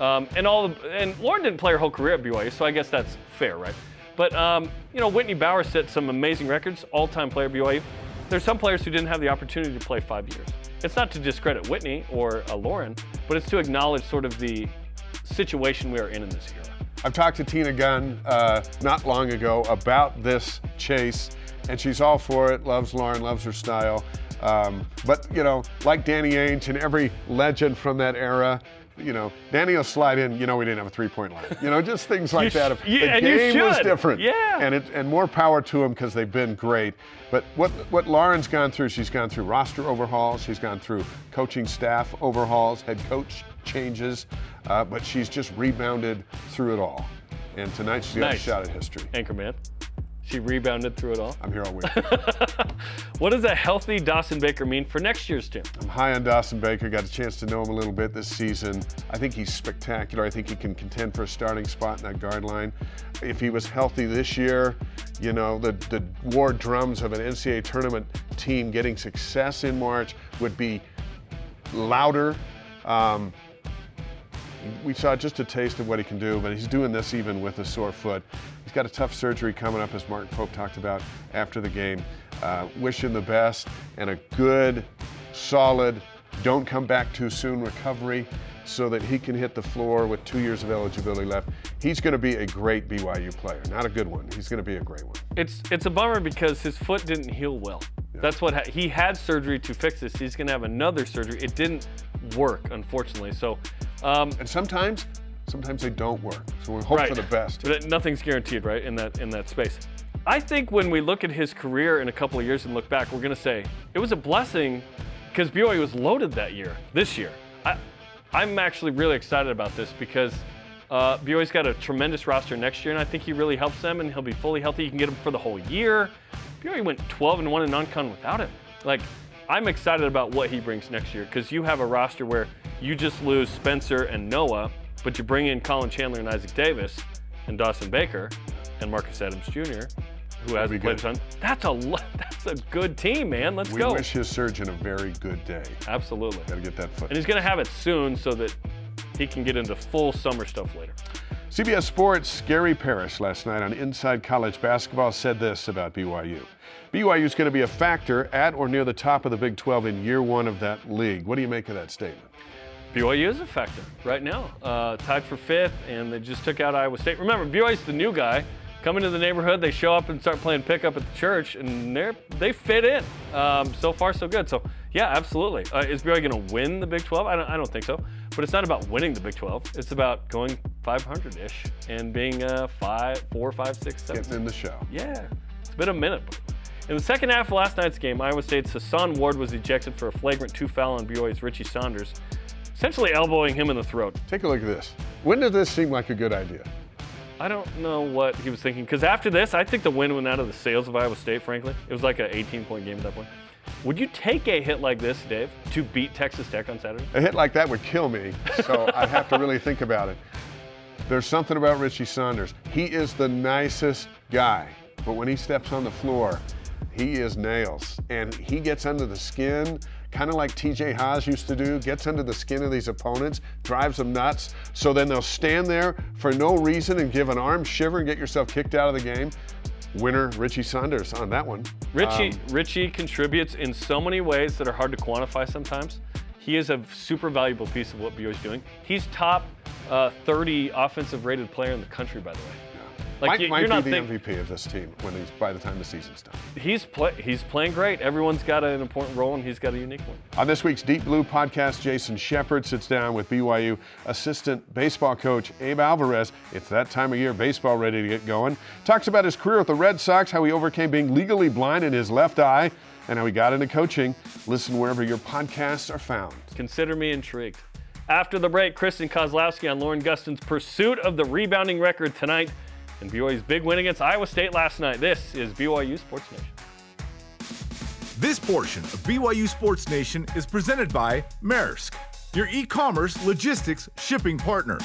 [SPEAKER 1] Um, and all the, and Lauren didn't play her whole career at BYU, so I guess that's fair, right? But um, you know, Whitney Bauer set some amazing records, all-time player BYU. There's some players who didn't have the opportunity to play five years. It's not to discredit Whitney or uh, Lauren, but it's to acknowledge sort of the situation we are in in this era.
[SPEAKER 2] I've talked to Tina Gunn uh, not long ago about this chase, and she's all for it. Loves Lauren, loves her style. Um, but you know, like Danny Ainge and every legend from that era, you know, Danny will slide in. You know, we didn't have a three-point line. You know, just things like
[SPEAKER 1] sh-
[SPEAKER 2] that.
[SPEAKER 1] yeah,
[SPEAKER 2] the game was different.
[SPEAKER 1] Yeah.
[SPEAKER 2] And it, and more power to them because they've been great. But what what Lauren's gone through, she's gone through roster overhauls, she's gone through coaching staff overhauls, head coach changes, uh, but she's just rebounded through it all. And tonight she's got a shot at history.
[SPEAKER 1] Anchorman. She rebounded through it all.
[SPEAKER 2] I'm here all week.
[SPEAKER 1] What does a healthy Dawson Baker mean for next year's team?
[SPEAKER 2] I'm high on Dawson Baker. Got a chance to know him a little bit this season. I think he's spectacular. I think he can contend for a starting spot in that guard line. If he was healthy this year, you know, the, the war drums of an NCAA tournament team getting success in March would be louder. Um, we saw just a taste of what he can do, but he's doing this even with a sore foot. He's got a tough surgery coming up, as Mark Pope talked about after the game. Uh, wish him the best and a good, solid, don't come back too soon recovery so that he can hit the floor with two years of eligibility left. He's going to be a great BYU player. Not a good one. He's going to be a great one.
[SPEAKER 1] It's it's a bummer because his foot didn't heal well. That's what ha- he had surgery to fix this. He's going to have another surgery. It didn't work, unfortunately. So, um,
[SPEAKER 2] And sometimes, sometimes they don't work. So we hope
[SPEAKER 1] right.
[SPEAKER 2] for the best.
[SPEAKER 1] But nothing's guaranteed, right? In that in that space. I think when we look at his career in a couple of years and look back, we're going to say it was a blessing because BYU was loaded that year. This year, I, I'm actually really excited about this because uh, BYU's got a tremendous roster next year, and I think he really helps them, and he'll be fully healthy. You can get him for the whole year. BYU went 12 and one in non-con without him. Like, I'm excited about what he brings next year because you have a roster where you just lose Spencer and Noah, but you bring in Collin Chandler and Isaac Davis and Dawson Baker and Marcus Adams Jr., who hasn't
[SPEAKER 2] be
[SPEAKER 1] played a
[SPEAKER 2] good.
[SPEAKER 1] ton. That's a. That's a good team, man. Let's
[SPEAKER 2] we
[SPEAKER 1] go.
[SPEAKER 2] wish his surgeon a very good day.
[SPEAKER 1] Absolutely.
[SPEAKER 2] Got to get that foot.
[SPEAKER 1] And he's going to have it soon so that he can get into full summer stuff later.
[SPEAKER 2] CBS Sports' Gary Parrish last night on Inside College Basketball said this about BYU. BYU is going to be a factor at or near the top of the Big 12 in year one of that league. What do you make of that statement?
[SPEAKER 1] BYU is a factor right now, uh, tied for fifth, and they just took out Iowa State. Remember, BYU's the new guy. Coming to the neighborhood, they show up and start playing pickup at the church, and they they fit in. Um, so far, so good. So, yeah, absolutely. Uh, is BYU going to win the Big 12? I don't, I don't think so. But it's not about winning the Big 12. It's about going 500-ish and being uh, five, four, five, six, seven.
[SPEAKER 2] Getting in the show.
[SPEAKER 1] Yeah, it's been a minute. In the second half of last night's game, Iowa State's Hason Ward was ejected for a flagrant two foul on BYU's Richie Saunders, essentially elbowing him in the throat.
[SPEAKER 2] Take a look at this. When did this seem like a good idea?
[SPEAKER 1] I don't know what he was thinking because after this, I think the wind went out of the sails of Iowa State. Frankly, it was like an 18-point game at that point. Would you take a hit like this, Dave, to beat Texas Tech on Saturday?
[SPEAKER 2] A hit like that would kill me, so I'd have to really think about it. There's something about Richie Saunders. He is the nicest guy, but when he steps on the floor, he is nails. And he gets under the skin, kind of like TJ Haws used to do, gets under the skin of these opponents, drives them nuts. So then they'll stand there for no reason and give an arm shiver and get yourself kicked out of the game. Winner Richie Saunders on that one.
[SPEAKER 1] Richie
[SPEAKER 2] Um,
[SPEAKER 1] Richie contributes in so many ways that are hard to quantify sometimes. He is a super valuable piece of what BYU is doing. He's top uh, 30 offensive rated player in the country, by the way. Like
[SPEAKER 2] might
[SPEAKER 1] you,
[SPEAKER 2] might
[SPEAKER 1] you're
[SPEAKER 2] be the
[SPEAKER 1] think-
[SPEAKER 2] MVP of this team when he's by the time the season's done.
[SPEAKER 1] He's play, he's playing great. Everyone's got an important role, and he's got a unique one.
[SPEAKER 2] On this week's Deep Blue podcast, Jason Shepard sits down with BYU assistant baseball coach Abe Alvarez. It's that time of year, baseball ready to get going. Talks about his career with the Red Sox, how he overcame being legally blind in his left eye, and how he got into coaching. Listen wherever your podcasts are found.
[SPEAKER 1] Consider me intrigued. After the break, Kristen Kozlowski on Lauren Gustin's pursuit of the rebounding record tonight, and BYU's big win against Iowa State last night. This is BYU Sports Nation.
[SPEAKER 4] This portion of BYU Sports Nation is presented by Maersk, your e commerce logistics shipping partner.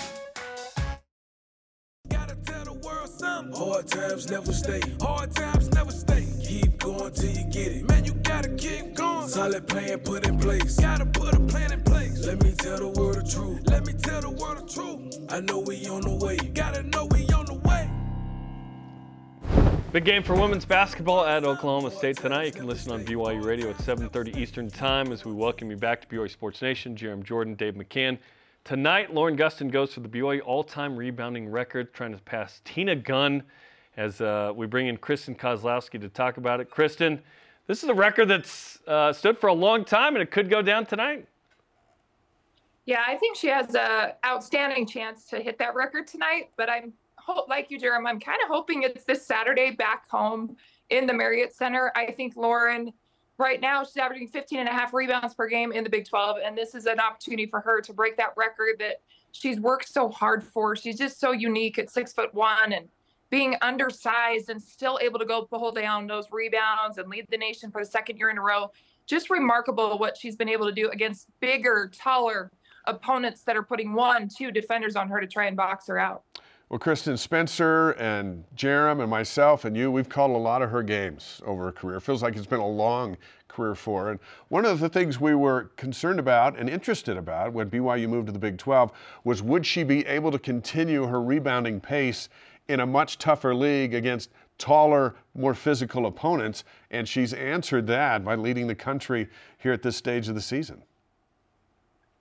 [SPEAKER 8] Gotta tell the world something. Hard times never stay. Hard times never stay. Keep going till you get it. Man, you gotta keep going. Solid plan put in place. Gotta put a plan in place. Let me tell the world the truth. Let me tell the world the truth. I know we on the way. Gotta know
[SPEAKER 1] Big game for women's basketball at Oklahoma State tonight. You can listen on BYU Radio at 7:30 Eastern Time as we welcome you back to BYU Sports Nation. Jarom Jordan, Dave McCann. Tonight, Lauren Gustin goes for the BYU all-time rebounding record, trying to pass Tina Gunn. As uh, we bring in Kristen Kozlowski to talk about it. Kristen, this is a record that's uh, stood for a long time, and it could go down tonight.
[SPEAKER 9] Yeah, I think she has an outstanding chance to hit that record tonight. But I'm like you, Jarom. I'm kind of hoping it's this Saturday back home in the Marriott Center. I think Lauren, right now, she's averaging 15 and a half rebounds per game in the Big 12, and this is an opportunity for her to break that record that she's worked so hard for. She's just so unique at six foot one and being undersized and still able to go pull down those rebounds and lead the nation for the second year in a row. Just remarkable what she's been able to do against bigger, taller opponents that are putting one, two defenders on her to try and box her out.
[SPEAKER 2] Well, Kristen Spencer and Jarom and myself and you, we've called a lot of her games over her career. Feels like it's been a long career for her. And one of the things we were concerned about and interested about when BYU moved to the Big 12 was would she be able to continue her rebounding pace in a much tougher league against taller, more physical opponents? And she's answered that by leading the country here at this stage of the season.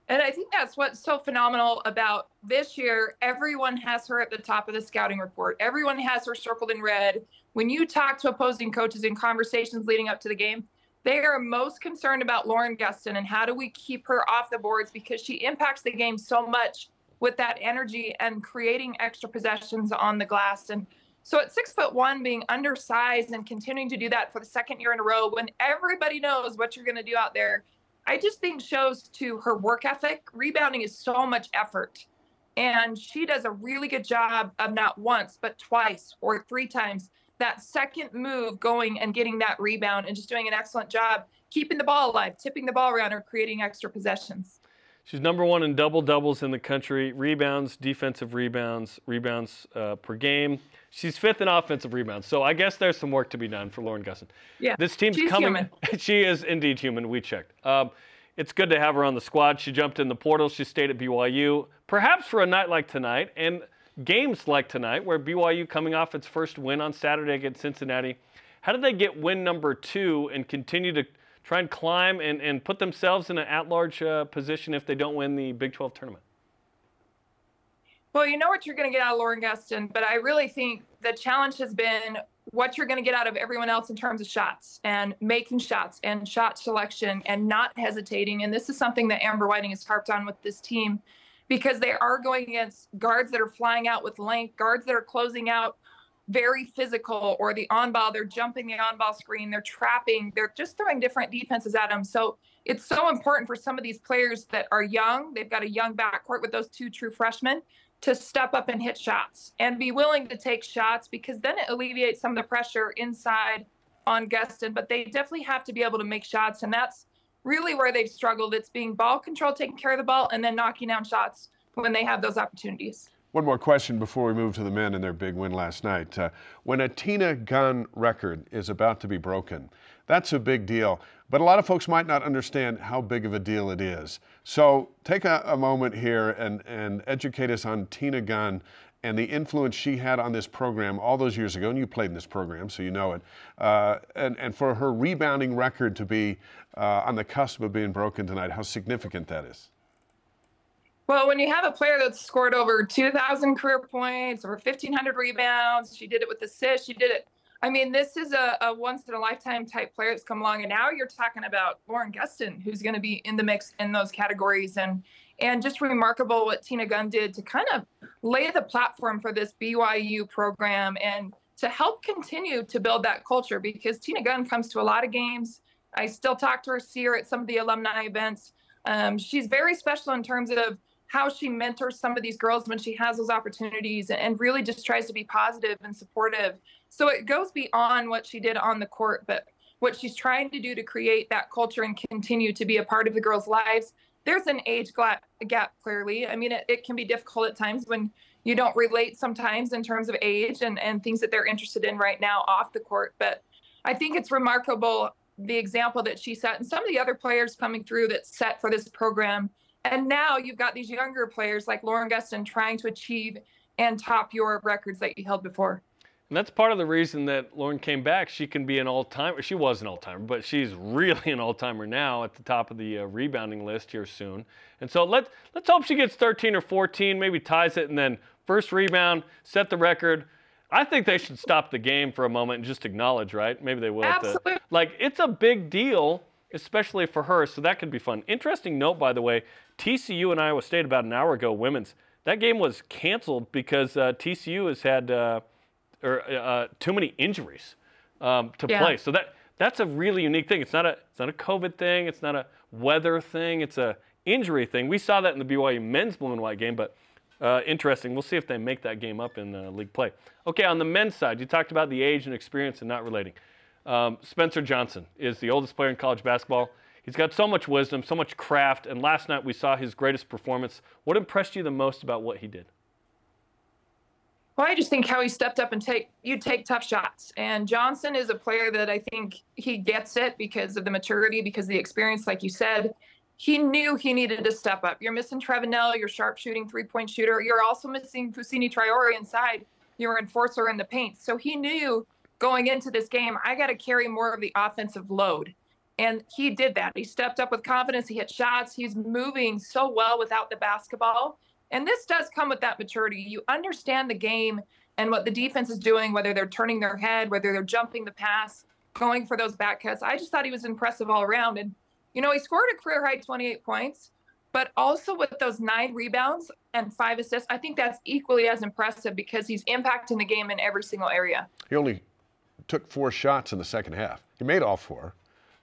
[SPEAKER 9] And I think that's what's so phenomenal about this year. Everyone has her at the top of the scouting report. Everyone has her circled in red. When you talk to opposing coaches in conversations leading up to the game, they are most concerned about Lauren Gustin and how do we keep her off the boards because she impacts the game so much with that energy and creating extra possessions on the glass. And so at six foot one, being undersized and continuing to do that for the second year in a row, when everybody knows what you're going to do out there, I just think shows to her work ethic. Rebounding is so much effort. And she does a really good job of not once, but twice or three times that second move going and getting that rebound and just doing an excellent job keeping the ball alive, tipping the ball around or creating extra possessions.
[SPEAKER 1] She's number one in double doubles in the country, rebounds, defensive rebounds, rebounds uh, per game. She's fifth in offensive rebounds. So I guess there's some work to be done for Lauren Gustin.
[SPEAKER 9] Yeah,
[SPEAKER 1] this team's
[SPEAKER 9] she's
[SPEAKER 1] coming.
[SPEAKER 9] human.
[SPEAKER 1] she is indeed human. We checked. Um, it's good to have her on the squad. She jumped in the portal. She stayed at BYU, perhaps for a night like tonight and games like tonight, where BYU coming off its first win on Saturday against Cincinnati. How did they get win number two and continue to try and climb and, and put themselves in an at-large uh, position if they don't win the Big 12 tournament?
[SPEAKER 9] Well, you know what you're going to get out of Lauren Gustin, but I really think the challenge has been what you're going to get out of everyone else in terms of shots and making shots and shot selection and not hesitating. And this is something that Amber Whiting has harped on with this team because they are going against guards that are flying out with length, guards that are closing out very physical or the on ball, they're jumping the on ball screen, they're trapping, they're just throwing different defenses at them. So it's so important for some of these players that are young, they've got a young backcourt with those two true freshmen to step up and hit shots and be willing to take shots because then it alleviates some of the pressure inside on Gustin. But they definitely have to be able to make shots. And that's really where they've struggled. It's being ball control, taking care of the ball, and then knocking down shots when they have those opportunities.
[SPEAKER 2] One more question before we move to the men and their big win last night. Uh, when a Tina Gunn record is about to be broken, that's a big deal. But a lot of folks might not understand how big of a deal it is. So take a, a moment here and, and educate us on Tina Gunn and the influence she had on this program all those years ago. And you played in this program, so you know it. Uh, and, and for her rebounding record to be uh, on the cusp of being broken tonight, how significant that is.
[SPEAKER 9] Well, when you have a player that's scored over 2,000 career points, over 1,500 rebounds, she did it with the assists, she did it. I mean, this is a, a once in a lifetime type player that's come along, and now you're talking about Lauren Gustin, who's going to be in the mix in those categories, and and just remarkable what Tina Gunn did to kind of lay the platform for this BYU program and to help continue to build that culture because Tina Gunn comes to a lot of games. I still talk to her, see her at some of the alumni events. Um, she's very special in terms of how she mentors some of these girls when she has those opportunities and really just tries to be positive and supportive. So it goes beyond what she did on the court, but what she's trying to do to create that culture and continue to be a part of the girls' lives. There's an age gap, clearly. I mean, it, it can be difficult at times when you don't relate sometimes in terms of age and, and things that they're interested in right now off the court. But I think it's remarkable the example that she set and some of the other players coming through that set for this program and now you've got these younger players like Lauren Gustin trying to achieve and top your records that you held before.
[SPEAKER 1] And that's part of the reason that Lauren came back. She can be an all-timer. She was an all-timer, but she's really an all-timer now at the top of the uh, rebounding list here soon. And so let let's hope she gets 13 or 14, maybe ties it, and then first rebound, set the record. I think they should stop the game for a moment and just acknowledge, right? Maybe they will.
[SPEAKER 9] Absolutely.
[SPEAKER 1] The, like it's a big deal, especially for her. So that could be fun. Interesting note, by the way. TCU and Iowa State about an hour ago, women's. That game was canceled because uh, TCU has had uh, or uh, too many injuries um, to
[SPEAKER 9] Yeah.
[SPEAKER 1] play. So that that's a really unique thing. It's not a it's not a COVID thing. It's not a weather thing. It's a injury thing. We saw that in the BYU men's blue and white game, but uh, interesting. We'll see if they make that game up in uh, league play. Okay, on the men's side, you talked about the age and experience and not relating. Um, Spencer Johnson is the oldest player in college basketball. He's got so much wisdom, so much craft, and last night we saw his greatest performance. What impressed you the most about what he did?
[SPEAKER 9] Well, I just think how he stepped up and take you take tough shots. And Johnson is a player that I think he gets it because of the maturity, because of the experience, like you said. He knew he needed to step up. You're missing Trevin Knell, your sharp shooting three point shooter. You're also missing Fousseyni Traore inside, your enforcer in the paint. So he knew going into this game, I got to carry more of the offensive load. And he did that. He stepped up with confidence. He hit shots. He's moving so well without the basketball. And this does come with that maturity. You understand the game and what the defense is doing, whether they're turning their head, whether they're jumping the pass, going for those back cuts. I just thought he was impressive all around. And, you know, he scored a career high 28 points, but also with those nine rebounds and five assists, I think that's equally as impressive because he's impacting the game in every single area.
[SPEAKER 2] He only took four shots in the second half. He made all four,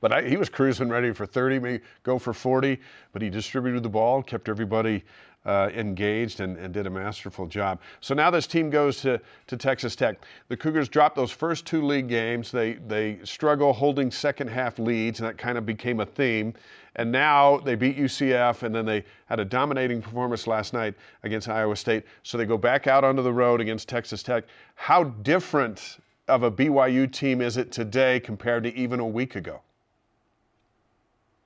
[SPEAKER 2] but I, he was cruising ready for 30, maybe go for 40. But he distributed the ball, kept everybody uh, engaged and, and, did a masterful job. So now this team goes to, to Texas Tech. The Cougars dropped those first two league games. They, they struggle holding second half leads, and that kind of became a theme. And now they beat UCF, and then they had a dominating performance last night against Iowa State. So they go back out onto the road against Texas Tech. How different of a BYU team is it today compared to even a week ago?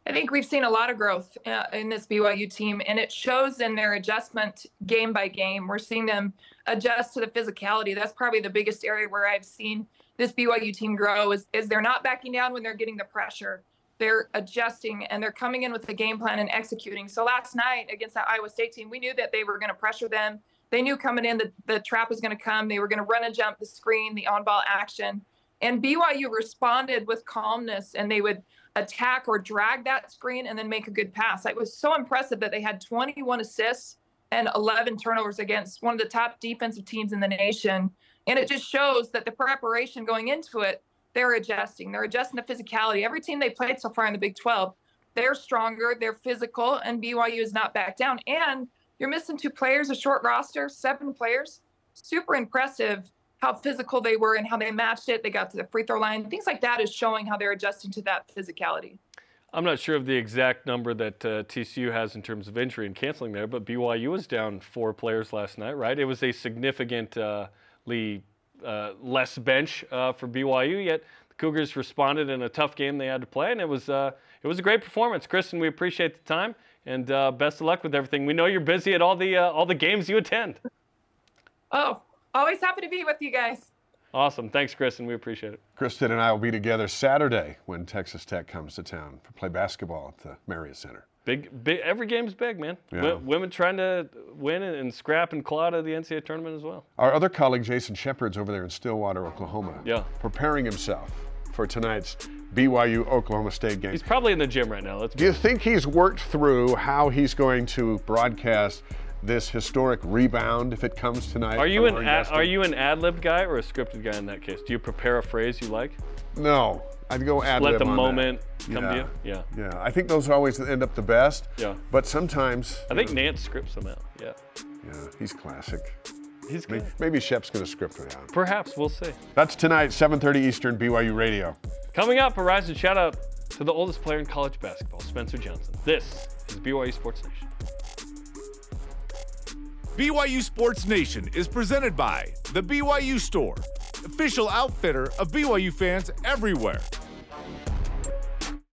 [SPEAKER 9] I think we've seen a lot of growth uh, in this BYU team, and it shows in their adjustment game by game. We're seeing them adjust to the physicality. That's probably the biggest area where I've seen this BYU team grow is, is they're not backing down when they're getting the pressure. They're adjusting and they're coming in with a game plan and executing. So last night against that Iowa State team, we knew that they were going to pressure them. They knew coming in that the trap was going to come. They were going to run and jump the screen, the on ball action. And BYU responded with calmness and they would – attack or drag that screen and then make a good pass. It was so impressive that they had 21 assists and 11 turnovers against one of the top defensive teams in the nation. And it just shows that the preparation going into it, they're adjusting. They're adjusting the physicality. Every team they played so far in the Big 12, they're stronger, they're physical, and BYU is not back down. And you're missing two players, a short roster, seven players. Super impressive how physical they were and how they matched it. They got to the free throw line. Things like that is showing how they're adjusting to that physicality.
[SPEAKER 1] I'm not sure of the exact number that uh, TCU has in terms of injury and canceling there, but BYU was down four players last night, right? It was a significantly uh, less bench uh, for BYU, yet the Cougars responded in a tough game they had to play, and it was uh, it was a great performance. Kristen, we appreciate the time, and uh, best of luck with everything. We know you're busy at all the uh, all the games you attend.
[SPEAKER 9] Oh, Always happy to be with you guys.
[SPEAKER 1] Awesome. Thanks, Kristen. We appreciate it.
[SPEAKER 2] Kristen and I will be together Saturday when Texas Tech comes to town to play basketball at the Marriott Center.
[SPEAKER 1] Big, big. Every game's big, man. Yeah. women trying to win and scrap and claw to the NCAA tournament as well.
[SPEAKER 2] Our other colleague, Jason Shepard's over there in Stillwater, Oklahoma.
[SPEAKER 1] Yeah.
[SPEAKER 2] Preparing himself for tonight's BYU Oklahoma State game.
[SPEAKER 1] He's probably in the gym right now. Let's
[SPEAKER 2] Do you think he's worked through how he's going to broadcast this historic rebound if it comes tonight.
[SPEAKER 1] Are you an ad, are you an ad lib guy or a scripted guy in that case? Do you prepare a phrase you like?
[SPEAKER 2] No, I'd go ad lib.
[SPEAKER 1] Let the moment
[SPEAKER 2] that.
[SPEAKER 1] come
[SPEAKER 2] yeah.
[SPEAKER 1] to you. Yeah.
[SPEAKER 2] Yeah, I think those always end up the best.
[SPEAKER 1] Yeah.
[SPEAKER 2] But sometimes.
[SPEAKER 1] I think know, Nantz scripts them out. Yeah.
[SPEAKER 2] Yeah, he's classic.
[SPEAKER 1] He's good.
[SPEAKER 2] Maybe, maybe Shep's going to script it out.
[SPEAKER 1] Perhaps we'll see.
[SPEAKER 2] That's tonight, 7:30 Eastern, BYU Radio.
[SPEAKER 1] Coming up, a rise and shout out to the oldest player in college basketball, Spencer Johnson. This is BYU Sports Nation.
[SPEAKER 4] BYU Sports Nation is presented by The BYU Store, official outfitter of BYU fans everywhere.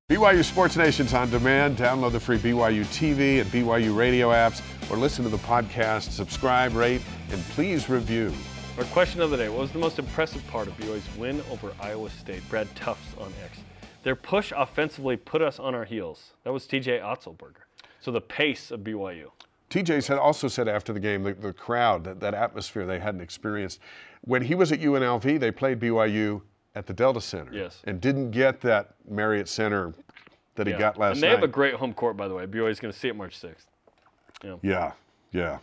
[SPEAKER 2] BYU Sports Nation's on demand. Download the free BYU TV and BYU radio apps or listen to the podcast. Subscribe, rate, and please review.
[SPEAKER 1] Our question of the day What was the most impressive part of BYU's win over Iowa State? Brad Tufts on X. Their push offensively put us on our heels. That was TJ Otzelberger. So the pace of BYU.
[SPEAKER 2] TJ said also said after the game the, the crowd that, that atmosphere they hadn't experienced when he was at UNLV they played BYU at the Delta Center
[SPEAKER 1] yes.
[SPEAKER 2] and didn't get that Marriott Center that
[SPEAKER 1] yeah.
[SPEAKER 2] he got last night.
[SPEAKER 1] and they
[SPEAKER 2] night.
[SPEAKER 1] have a great home court by the way BYU's going to see it March 6th
[SPEAKER 2] yeah yeah yeah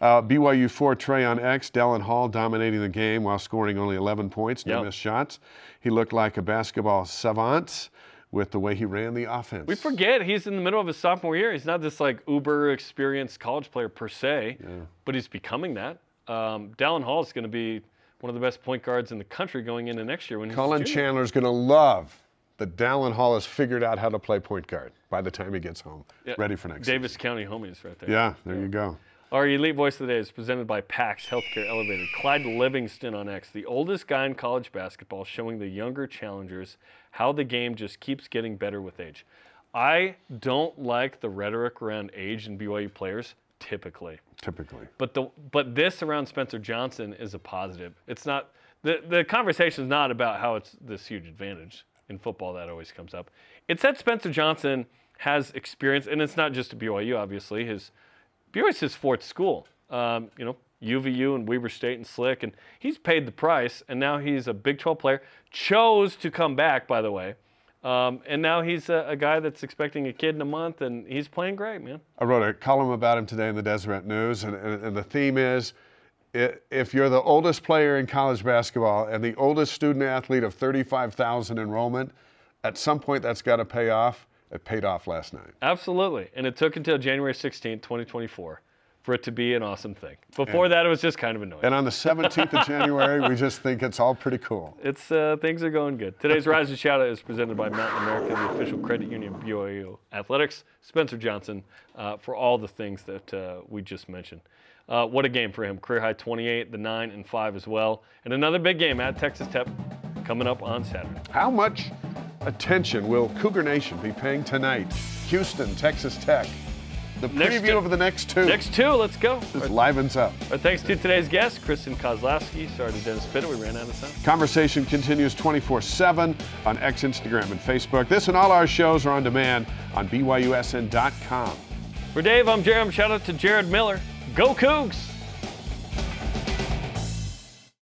[SPEAKER 2] uh, BYU 4 Trey on X, Dallin Hall dominating the game while scoring only 11 points, no
[SPEAKER 1] yep.
[SPEAKER 2] missed shots. He looked like a basketball savant with the way he ran the offense.
[SPEAKER 1] We forget he's in the middle of his sophomore year. He's not this like uber experienced college player per se,
[SPEAKER 2] yeah.
[SPEAKER 1] but he's becoming that. Um, Dallin Hall is going to be one of the best point guards in the country going into next year. When
[SPEAKER 2] Collin Chandler is going to love that Dallin Hall has figured out how to play point guard by the time he gets home,
[SPEAKER 1] yeah.
[SPEAKER 2] ready for next.
[SPEAKER 1] Davis
[SPEAKER 2] season.
[SPEAKER 1] County homies right there.
[SPEAKER 2] Yeah, there yeah. you go.
[SPEAKER 1] Our elite voice of the day is presented by PAX Healthcare Elevated. Clyde Livingston on X, the oldest guy in college basketball, showing the younger challengers how the game just keeps getting better with age. I don't like the rhetoric around age and BYU players typically.
[SPEAKER 2] Typically.
[SPEAKER 1] But the but this around Spencer Johnson is a positive. It's not the the conversation is not about how it's this huge advantage in football that always comes up. It's that Spencer Johnson has experience, and it's not just at BYU. Obviously, his BYU's his fourth school. Um, you know, UVU and Weber State and Slick, and he's paid the price, and now he's a Big 12 player. Chose to come back, by the way. Um, and now he's a, a, guy that's expecting a kid in a month, and he's playing great, man.
[SPEAKER 2] I wrote a column about him today in the Deseret News, and, and, and the theme is if you're the oldest player in college basketball and the oldest student athlete of 35,000 enrollment, at some point that's got to pay off. It paid off last night.
[SPEAKER 1] Absolutely. And it took until January 16, 2024 for it to be an awesome thing. Before that, it was just kind of annoying.
[SPEAKER 2] And on the 17th of January, we just think it's all pretty cool.
[SPEAKER 1] It's uh, things are going good. Today's Rise and Shout Out is presented by Mountain America, the official credit union of BYU Athletics. Spencer Johnson uh, for all the things that uh, we just mentioned. Uh, what a game for him! Career high 28, the nine and five as well, and another big game at Texas Tech coming up on Saturday.
[SPEAKER 2] How much attention will Cougar Nation be paying tonight? Houston, Texas Tech. The
[SPEAKER 1] Next
[SPEAKER 2] preview
[SPEAKER 1] two-
[SPEAKER 2] of the next two
[SPEAKER 1] Next two, let's go.
[SPEAKER 2] just livens up.
[SPEAKER 1] Our thanks to today's guest, Kristen Kozlowski. Sorry to Dennis Pitta, we ran out of time.
[SPEAKER 2] Conversation continues 24 7 on X, Instagram, and Facebook. This and all our shows are on demand on BYUSN.com.
[SPEAKER 1] For Dave, I'm Jarom. Shout out to Jared Miller. Go Cougs!